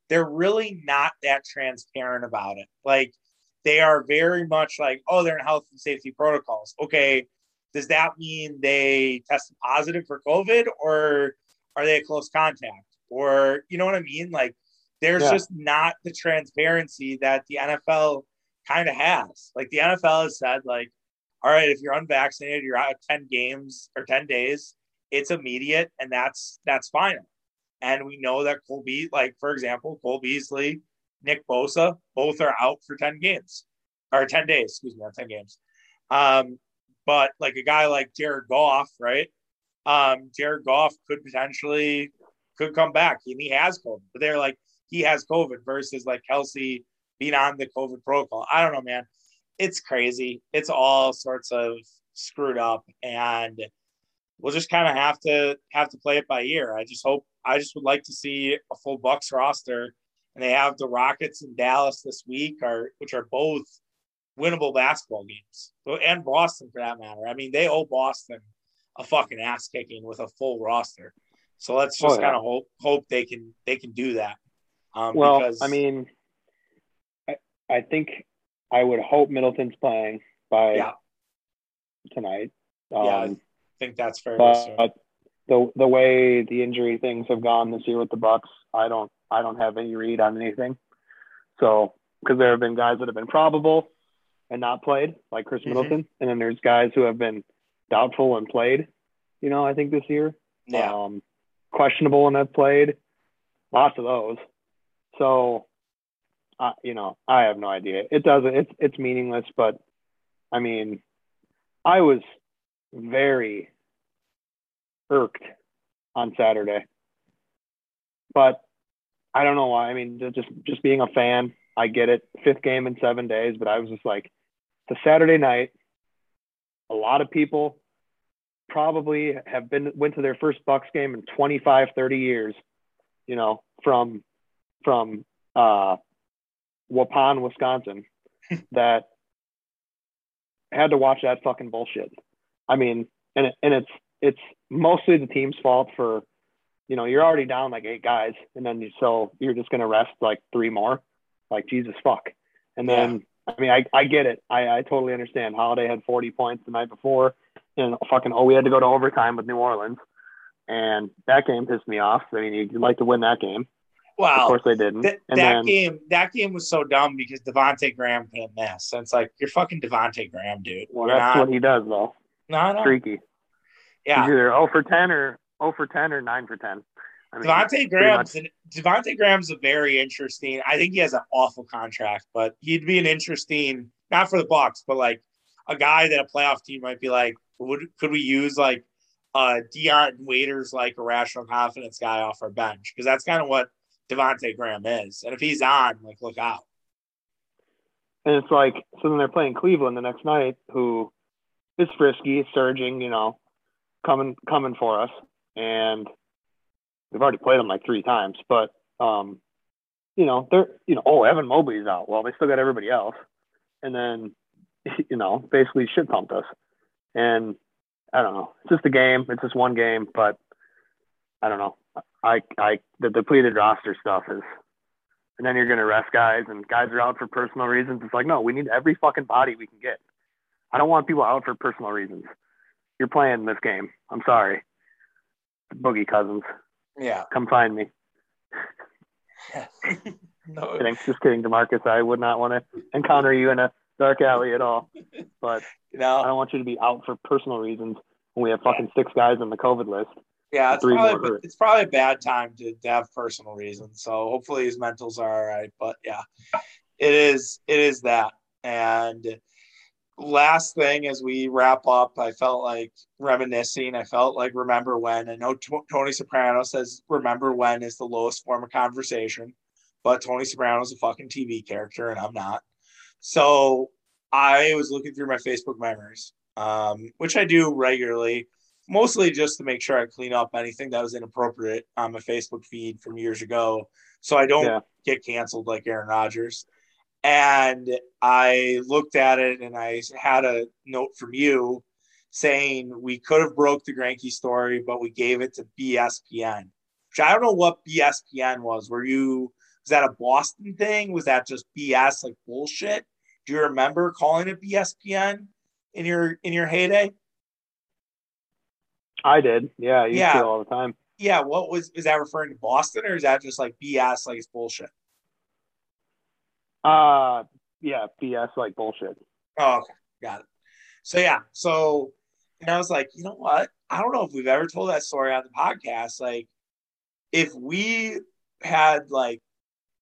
they're really not that transparent about it. Like they are very much like, oh, they're in health and safety protocols. Okay, does that mean they tested positive for COVID or are they a close contact? Or you know what I mean? Like there's yeah. just not the transparency that the NFL kind of has. Like the NFL has said, like, all right, if you're unvaccinated, you're out of 10 games or 10 days, it's immediate and that's that's final. And we know that Cole Be like for example, Cole Beasley, Nick Bosa, both are out for 10 games or 10 days, excuse me, not 10 games. Um, but like a guy like Jared Goff, right? Um, Jared Goff could potentially could come back, and he has COVID. But they're like he has COVID versus like Kelce being on the COVID protocol. I don't know, man. It's crazy. It's all sorts of screwed up, and we'll just kind of have to have to play it by ear. I just hope. I just would like to see a full Bucks roster, and they have the Rockets in Dallas this week, are which are both winnable basketball games, and Boston for that matter. I mean, they owe Boston a fucking ass kicking with a full roster. So let's just oh, yeah. kind of hope hope they can they can do that. Um, well, because... I mean, I, I think I would hope Middleton's playing by yeah. tonight. Um, yeah, I um, think that's fair. But the the way the injury things have gone this year with the Bucks, I don't I don't have any read on anything. So because there have been guys that have been probable and not played, like Chris mm-hmm. Middleton, and then there's guys who have been doubtful and played. You know, I think this year, yeah, um, questionable and have played. Lots of those. So, uh, you know, I have no idea. It doesn't. It's it's meaningless. But I mean, I was very irked on Saturday, but I don't know why. I mean, just just being a fan, I get it. Fifth game in seven days, but I was just like, it's a Saturday night. A lot of people probably have been went to their first Bucks game in 25, 30 years. You know, from from uh, Waupun, Wisconsin, that had to watch that fucking bullshit. I mean, and it, and it's it's mostly the team's fault for, you know, you're already down like eight guys, and then you so you're just gonna rest like three more, like Jesus fuck, and then. Yeah. I mean, I, I get it. I, I totally understand. Holiday had 40 points the night before, and fucking oh, we had to go to overtime with New Orleans, and that game pissed me off. I mean, you'd like to win that game. Wow. Of course they didn't. Th- that then, game, that game was so dumb because Devonte Graham couldn't miss. And it's like you're fucking Devonte Graham, dude. Well, you're that's not... what he does, though. No, no. Streaky. Yeah. He's either 0 for 10 or 0 for 10 or 9 for 10. I mean, Devonte Graham's an, Devonte Graham's a very interesting. I think he has an awful contract, but he'd be an interesting not for the Bucks, but like a guy that a playoff team might be like, would could we use like uh Dion Waiters like a rational confidence guy off our bench? Because that's kind of what Devonte Graham is. And if he's on, like look out. And it's like so then they're playing Cleveland the next night, who is frisky, surging, you know, coming coming for us. And we've already played them like three times, but um, you know, they're you know, oh Evan Mobley's out. Well, they still got everybody else. And then, you know, basically shit pumped us. And I don't know. It's just a game. It's just one game, but I don't know. I I the depleted roster stuff is and then you're gonna rest guys and guys are out for personal reasons. It's like, no, we need every fucking body we can get. I don't want people out for personal reasons. You're playing this game. I'm sorry. Boogie Cousins. Yeah. Come find me. no. Kidding. Just kidding, Demarcus. I would not want to encounter you in a dark alley at all. But no. I don't want you to be out for personal reasons when we have fucking six guys on the COVID list. Yeah, it's probably, it's probably a bad time to, to have personal reasons. So hopefully his mentals are all right. But yeah, it is it is that. And last thing as we wrap up, I felt like reminiscing. I felt like remember when. I know T- Tony Soprano says remember when is the lowest form of conversation, but Tony Soprano is a fucking TV character and I'm not. So I was looking through my Facebook memories, um, which I do regularly, mostly just to make sure I clean up anything that was inappropriate on my Facebook feed from years ago, so I don't yeah. get canceled like Aaron Rodgers. And I looked at it and I had a note from you saying we could have broke the Greinke story, but we gave it to BSPN. Which I don't know what BSPN was. Were you was that a Boston thing? Was that just BS like bullshit? Do you remember calling it BSPN in your in your heyday? I did. Yeah, I used yeah. to all the time. Yeah, what was is that referring to Boston or is that just like BS like it's bullshit? Uh yeah, BS like bullshit. Oh, okay. Got it. So yeah, so and I was like, you know what? I don't know if we've ever told that story on the podcast. Like, if we had like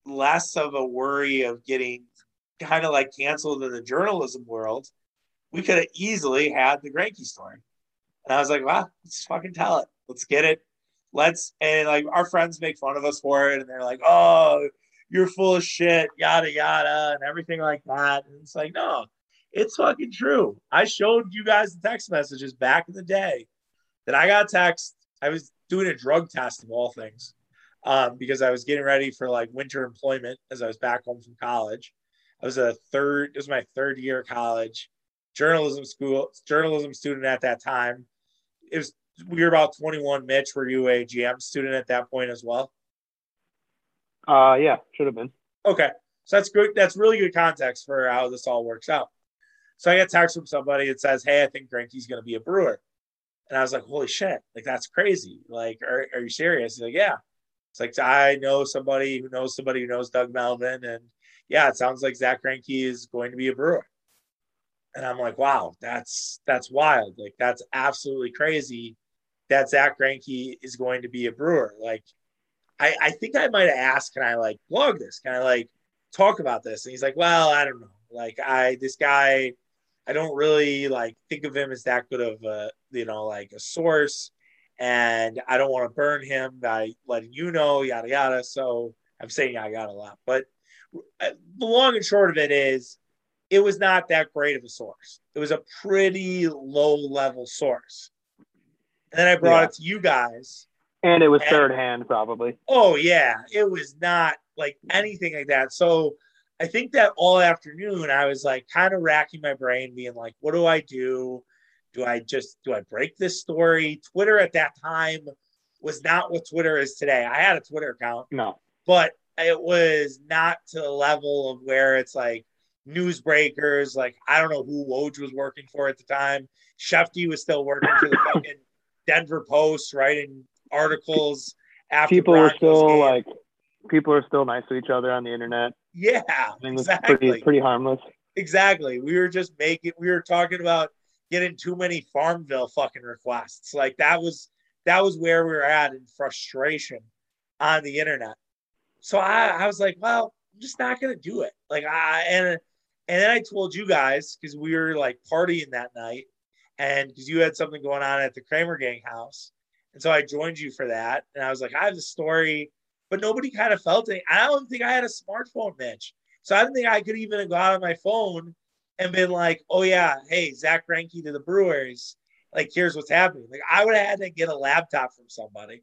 less of a worry of getting kind of like canceled in the journalism world, we could have easily had the Greinke story. And I was like, wow, let's fucking tell it. Let's get it. Let's and like our friends make fun of us for it, and they're like, oh, you're full of shit, yada yada, and everything like that. And it's like, no, it's fucking true. I showed you guys the text messages back in the day that I got text. I was doing a drug test of all things um, because I was getting ready for like winter employment as I was back home from college. I was a third, it was my third year of college, journalism school, journalism student at that time. It was, we were about 21. Mitch, were you a GM student at that point as well? Uh, yeah, should have been. Okay. So that's good. That's really good context for how this all works out. So I get text from somebody that says, Hey, I think Greinke's going to be a brewer. And I was like, Holy shit. Like, that's crazy. Like, are, are you serious? He's like, Yeah. It's like, I know somebody who knows somebody who knows Doug Melvin. And yeah, it sounds like Zack Greinke is going to be a brewer. And I'm like, wow, that's that's wild. Like, that's absolutely crazy that Zack Greinke is going to be a brewer. Like, I, I think I might have asked, can I like blog this? Can I like talk about this? And he's like, well, I don't know. Like, I, this guy, I don't really like think of him as that good of a, you know, like a source. And I don't want to burn him by letting you know, yada, yada. So I'm saying yada, yada a lot. But uh, the long and short of it is, it was not that great of a source. It was a pretty low level source. And then I brought yeah. it to you guys and it was and, third hand, probably. Oh yeah, it was not like anything like that. So I think that all afternoon I was like kind of racking my brain, being like, what do I do? Do I just do I break this story? Twitter at that time was not what Twitter is today. I had a Twitter account. No. But it was not to the level of where it's like newsbreakers. Like I don't know who Woj was working for at the time. Shefty was still working for the fucking Denver Post, writing articles after people Broncos were still game. like people are still nice to each other on the internet. Yeah, exactly. Pretty, pretty harmless. Exactly. We were just making. We were talking about getting too many Farmville fucking requests. Like that was that was where we were at in frustration on the internet. So I, I was like, well, I'm just not gonna do it. Like I and and then I told you guys because we were like partying that night, and because you had something going on at the Kramer Gang house, and so I joined you for that. And I was like, I have the story, but nobody kind of felt it. I don't think I had a smartphone, Mitch. So I don't think I could even have got on my phone and been like, oh, yeah, hey, Zack Greinke to the Brewers. Like, here's what's happening. Like, I would have had to get a laptop from somebody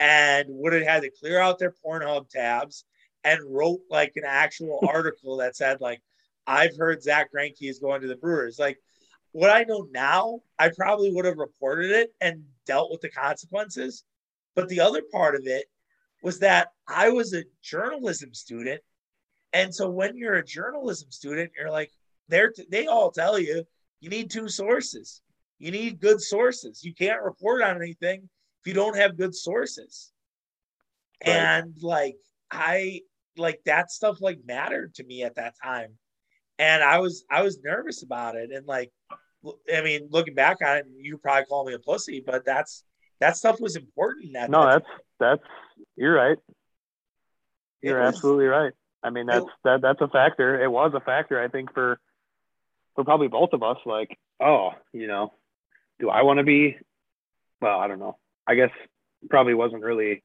and would have had to clear out their Pornhub tabs and wrote like an actual article that said, like, I've heard Zack Greinke is going to the Brewers. Like, what I know now, I probably would have reported it and dealt with the consequences. But the other part of it was that I was a journalism student. And so when you're a journalism student, you're like, they're, they all tell you you need two sources. You need good sources. You can't report on anything if you don't have good sources. Right. And like, I like that stuff like mattered to me at that time. And I was, I was nervous about it. And like, I mean, looking back on it, you probably call me a pussy, but that's that stuff was important. That no, that's that's you're right. You're absolutely right. I mean, that's it, that that's a factor. It was a factor, I think, for for probably both of us. Like, oh, you know, do I want to be? Well, I don't know. I guess probably wasn't really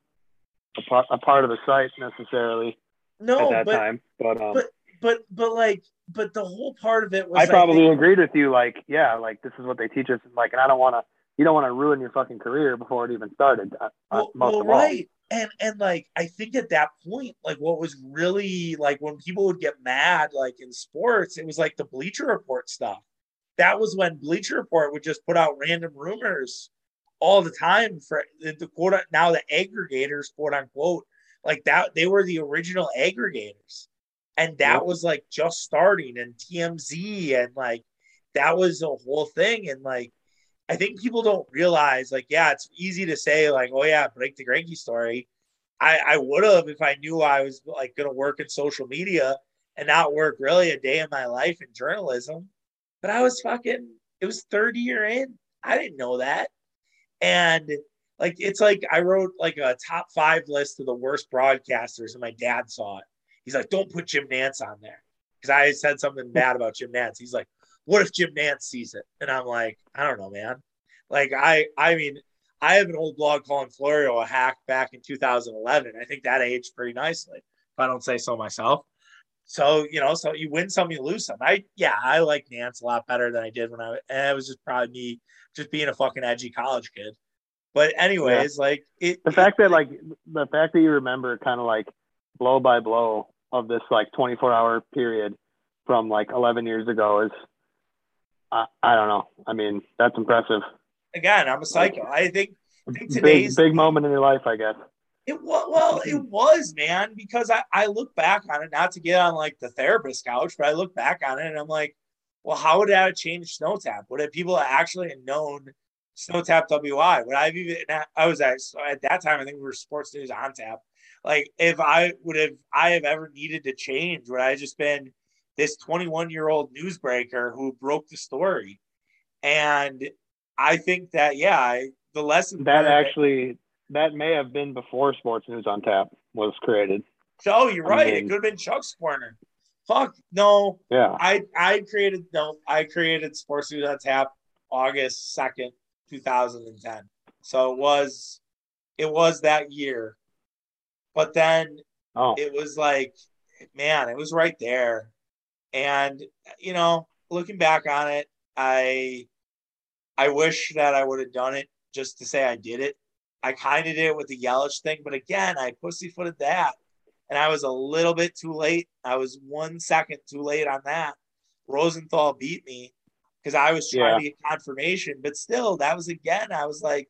a part a part of the site necessarily no, at that but, time. But um, but but but like but the whole part of it was I probably I think, agreed with you. Like, yeah, like this is what they teach us. Like, and I don't want to. You don't want to ruin your fucking career before it even started. Uh, well, well right. And and like I think at that point, like what was really like when people would get mad, like in sports, it was like the Bleacher Report stuff. That was when Bleacher Report would just put out random rumors all the time for the, quote now the aggregators, quote unquote, like that they were the original aggregators and that yep. was like just starting and TMZ and like that was a whole thing and like I think people don't realize like yeah it's easy to say like oh yeah break the Greinke story. I I would have if I knew I was like gonna work in social media and not work really a day in my life in journalism. But I was fucking it was 30 year in. I didn't know that. And like it's like I wrote like a top five list of the worst broadcasters and my dad saw it. He's like, don't put Jim Nantz on there. Because I said something bad about Jim Nantz. He's like, what if Jim Nantz sees it? And I'm like, I don't know, man. Like I I mean, I have an old blog calling Florio a hack back in 2011. I think that aged pretty nicely, if I don't say so myself. So you know, so you win some, you lose some. I yeah, I like Nantz a lot better than I did when I. And it was just probably me just being a fucking edgy college kid. But anyways, yeah. like it, the fact that like the fact that you remember kind of like blow by blow of this like 24 hour period from like 11 years ago is I, I don't know. I mean, that's impressive. Again, I'm a psycho. I think, I think today's big, big moment in your life, I guess. It was well, it was, man, because I, I look back on it, not to get on like the therapist couch, but I look back on it and I'm like, well, how would that have changed Snow Tap? Would have people actually known Snow Tap WI? Would I have even I was at at that time, I think we were sports news on tap. Like if I would have I have ever needed to change, would I just been this 21 year old newsbreaker who broke the story? And I think that yeah, I, the lesson that actually that may have been before Sports News on Tap was created. Oh, you're right. I mean, it could have been Chuck's corner. Fuck no. Yeah. I I created no. I created Sports News on Tap August second, two thousand and ten. So it was it was that year. But then oh. it was like, man, it was right there. And you know, looking back on it, I I wish that I would have done it just to say I did it. I kind of did it with the Yelich thing, but again, I pussyfooted that. And I was a little bit too late. I was one second too late on that. Rosenthal beat me because I was trying yeah. to get confirmation, but still, that was again, I was like,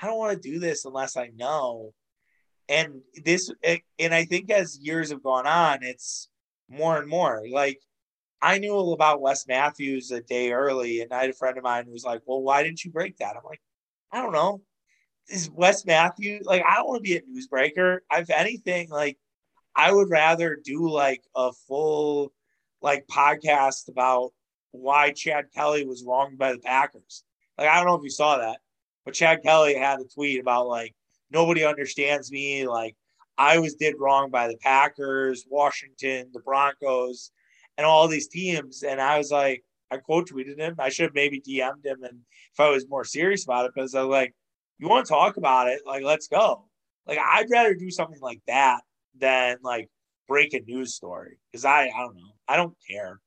I don't want to do this unless I know. And this, and I think as years have gone on, it's more and more like I knew about Wes Matthews a day early, and I had a friend of mine who was like, "Well, why didn't you break that?" I'm like, "I don't know." Is Wes Matthews like? I don't want to be a newsbreaker. If anything, like, I would rather do like a full like podcast about why Chad Kelly was wronged by the Packers. Like, I don't know if you saw that, but Chad Kelly had a tweet about like nobody understands me. Like, I was did wrong by the Packers, Washington, the Broncos and all these teams. And I was like, I quote tweeted him. I should have maybe DM'd him and if I was more serious about it, because I was like, you want to talk about it? Like, let's go. Like, I'd rather do something like that than like break a news story. Cause I, I don't know. I don't care.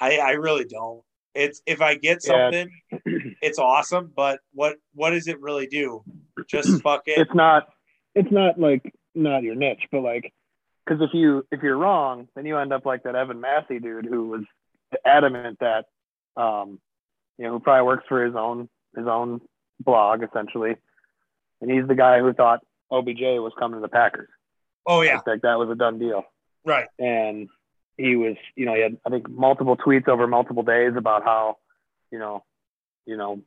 I, I really don't. It's if I get something, yeah. it's awesome. But what what does it really do? Just fuck it. It's not. It's not like not your niche, but like because if you if you're wrong, then you end up like that Evan Massey dude who was adamant that, um, you know, who probably works for his own his own blog essentially, and he's the guy who thought OBJ was coming to the Packers. Oh yeah, like that was a done deal. Right. And he was, you know, he had I think multiple tweets over multiple days about how, you know, you know,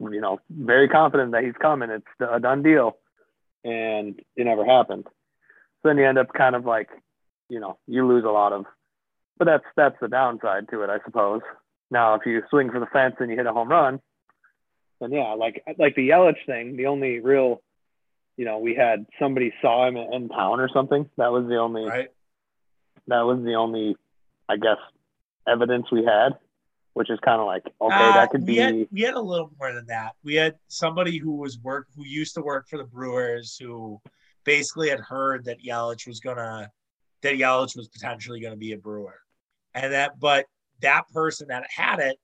you know, very confident that he's coming. It's a done deal, and it never happened. So then you end up kind of like, you know, you lose a lot of, but that's that's the downside to it, I suppose. Now, if you swing for the fence and you hit a home run, then yeah, like like the Yelich thing, the only real, you know, we had somebody saw him in town or something. That was the only. Right. That was the only, I guess, evidence we had, which is kind of like okay, uh, that could we be. Had, we had a little more than that. We had somebody who was work who used to work for the Brewers who basically had heard that Yelich was gonna that Yelich was potentially to be a Brewer, and that but that person that had it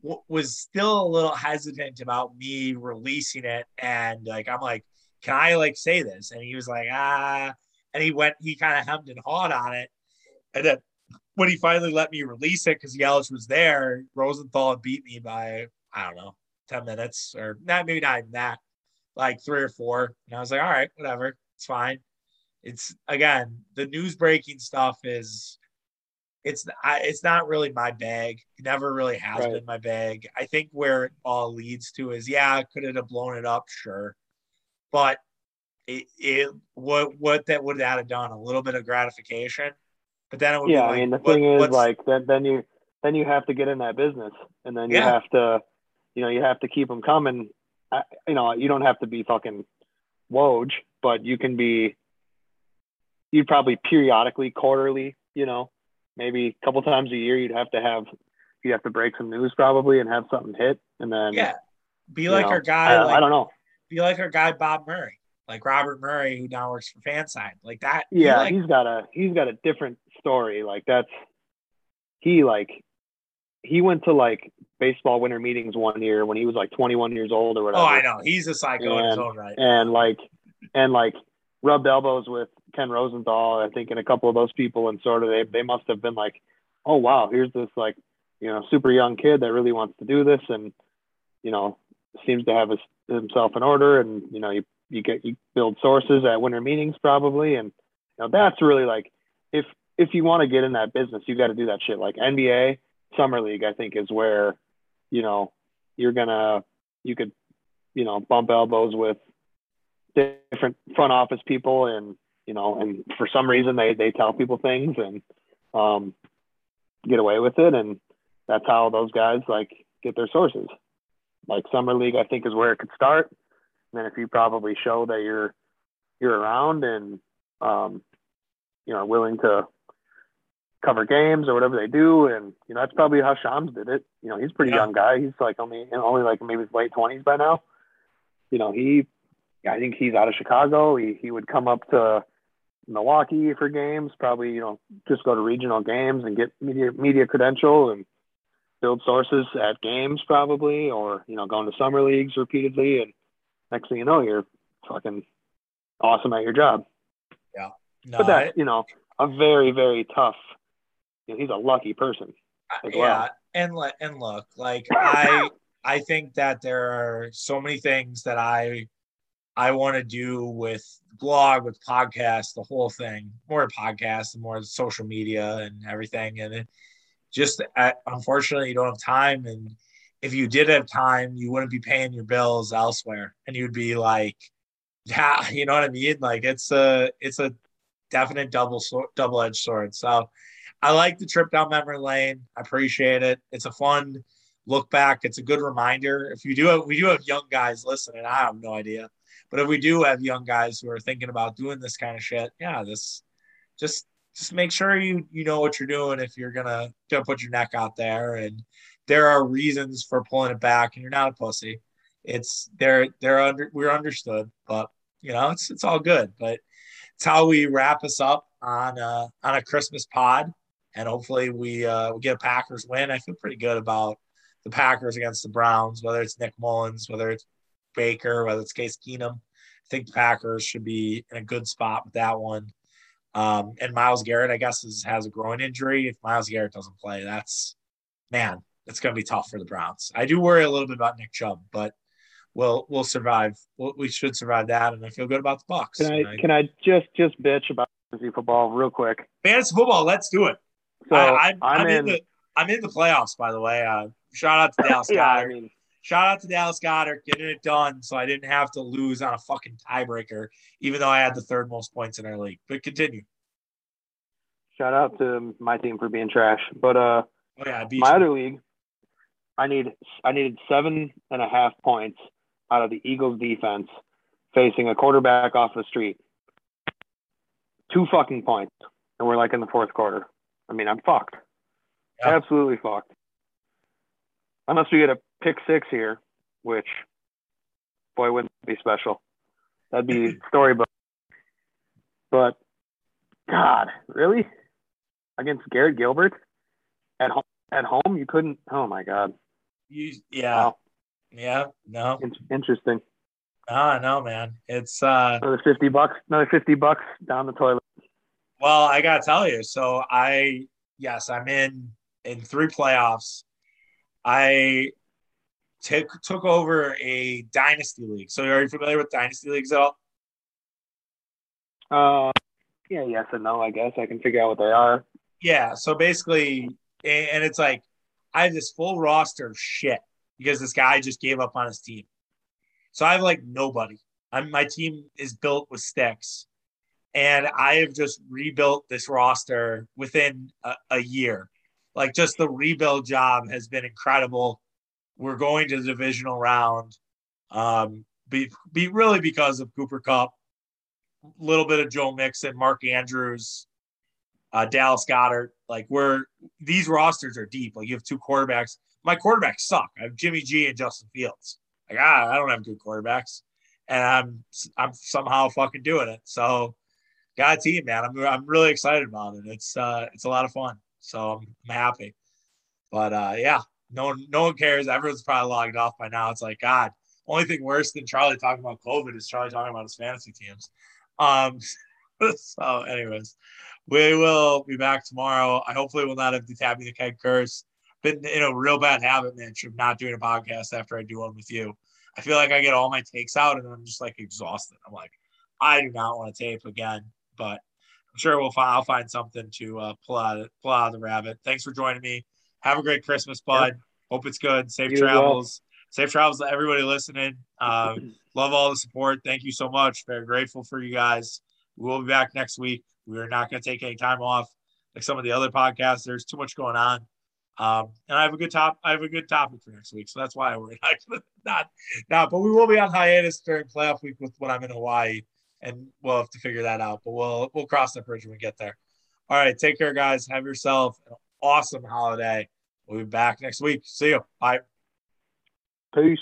w- was still a little hesitant about me releasing it, and like I'm like, can I like say this? And he was like, ah, and he went, he kind of hemmed and hawed on it, and then when he finally let me release it because Yelich was there, Rosenthal beat me by I don't know ten minutes or not, maybe not even that, like three or four, and I was like, all right, whatever. It's fine. It's again, the news breaking stuff is it's I, it's not really my bag. It never really has right. been my bag. I think where it all leads to is yeah, could it have blown it up? Sure, but it, it what what that would that have done? A little bit of gratification, but then it would yeah. Like, I mean, the what, thing is like then then you then you have to get in that business, and then you yeah. have to you know you have to keep them coming. I, you know, you don't have to be fucking Woj, but you can be you'd probably periodically, quarterly, you know, maybe a couple times a year, you'd have to have you'd have to break some news probably and have something hit, and then yeah, be like know, our guy. I, like, I don't know. Be like our guy Bob Murray, like Robert Murray, who now works for FanSided, like that. Yeah, like, he's got a he's got a different story. Like that's he like he went to like baseball winter meetings one year when he was like 21 years old or whatever. oh, I know he's a psycho in his own right. and like and like rubbed elbows with Ken Rosenthal, I think, and a couple of those people, and sort of they they must have been like, oh wow, here's this like you know super young kid that really wants to do this, and you know seems to have his, himself in order, and you know you you get you build sources at winter meetings probably, and you know that's really like if if you want to get in that business, you got to do that shit. Like NBA summer league, I think is where you know you're gonna you could you know bump elbows with different front office people and you know and for some reason they they tell people things and um get away with it. And that's how those guys like get their sources. Like summer league i think is where it could start. And then if you probably show that you're you're around and um you know willing to cover games or whatever they do. And you know that's probably how Shams did it. You know he's a pretty Yeah. young guy. He's like only only like maybe his late 20s by now. You know he I think he's out of Chicago. He he would come up to Milwaukee for games, probably you know just go to regional games and get media media credential and build sources at games probably, or you know going to summer leagues repeatedly. And next thing you know, you're fucking awesome at your job. Yeah, no, but I- you know a very very tough. You know, he's a lucky person. as yeah well. and and look like i i think that there are so many things that i i want to do with blog with podcast the whole thing more podcast and more social media and everything and it just unfortunately you don't have time and if you did have time you wouldn't be paying your bills elsewhere and you'd be like yeah you know what i mean like it's a it's a definite double double edged sword so I like the trip down memory lane. I appreciate it. It's a fun look back. It's a good reminder. If you do have, we do have young guys listening. I have no idea, but if we do have young guys who are thinking about doing this kind of shit, yeah, this just just make sure you you know what you're doing if you're gonna gonna put your neck out there. And there are reasons for pulling it back, and you're not a pussy. It's they're they're under we're understood, but you know it's it's all good. But it's how we wrap us up on uh, on a Christmas pod and hopefully we uh, we get a Packers win. I feel pretty good about the Packers against the Browns, whether it's Nick Mullens, whether it's Baker, whether it's Case Keenum. I think the Packers should be in a good spot with that one. Um, and Myles Garrett, I guess, is, has a groin injury. If Myles Garrett doesn't play, that's man, it's going to be tough for the Browns. I do worry a little bit about Nick Chubb, but we'll we'll survive. We'll, we should survive that, and I feel good about the Bucks. Can And I can I just just bitch about fantasy football real quick? fantasy football, let's do it. So I, I'm, I'm, I'm in, in. the I'm in the playoffs, by the way. Uh, shout out to Dallas yeah, I mean, shout out to Dallas Goedert getting it done, so I didn't have to lose on a fucking tiebreaker, even though I had the third most points in our league. But continue. shout out to my team for being trash. But uh, Oh yeah, my you. other league, I need I needed seven and a half points out of the Eagles defense facing a quarterback off the street. Two fucking points, and we're like in the fourth quarter. I mean, I'm fucked. Yeah. Absolutely fucked. Unless we get a pick six here, which boy wouldn't be special. That'd be storybook. But God, really? Against Garrett Gilbert at home? At home, you couldn't. Oh my God! You, yeah, Wow, yeah, no, In- interesting. no, no, man. It's uh, Another fifty bucks. Another fifty bucks down the toilet. well, I gotta tell you. So I, yes, I'm in in three playoffs. I took took over a dynasty league. So are you familiar with dynasty leagues at all? Uh, yeah, yes and no. I guess I can figure out what they are. Yeah. So basically, and it's like I have this full roster of shit because this guy just gave up on his team. So I have like nobody. I'm my team is built with sticks, and I have just rebuilt this roster within a, a year. Like just the rebuild job has been incredible. We're going to the divisional round. Um, be, be really because of Cooper Kupp, a little bit of Joe Mixon, Mark Andrews, uh, Dallas Goedert. Like we're these rosters are deep. Like you have two quarterbacks. My quarterbacks suck. I have Jimmy G and Justin Fields. Like ah, I don't have good quarterbacks, and I'm I'm somehow fucking doing it. So got a team, man. I'm I'm really excited about it. It's uh it's a lot of fun. So I'm, I'm happy. But uh yeah, no one no one cares. Everyone's probably logged off by now. It's like God. Only thing worse than Charlie talking about COVID is Charlie talking about his fantasy teams. Um. so, anyways, we will be back tomorrow. I hopefully will not have the tapping the keg curse. Been in a real bad habit, man, of not doing a podcast after I do one with you. I feel like I get all my takes out and I'm just like exhausted. I'm like, I do not want to tape again but I'm sure we'll find I'll find something to uh, pull out pull out of the rabbit. Thanks for joining me. Have a great Christmas, bud. Yep. Hope it's good. Safe you travels. Well. Safe travels to everybody listening. Um, love all the support. Thank you so much. Very grateful for you guys. We will be back next week. We are not going to take any time off like some of the other podcasts. There's too much going on. Um, and I have a good top. I have a good topic for next week, so that's why we're not not not. But we will be on hiatus during playoff week with when I'm in Hawaii and we'll have to figure that out. But we'll we'll cross that bridge when we get there. All right, take care, guys. Have yourself an awesome holiday. We'll be back next week. See you. Bye. Peace.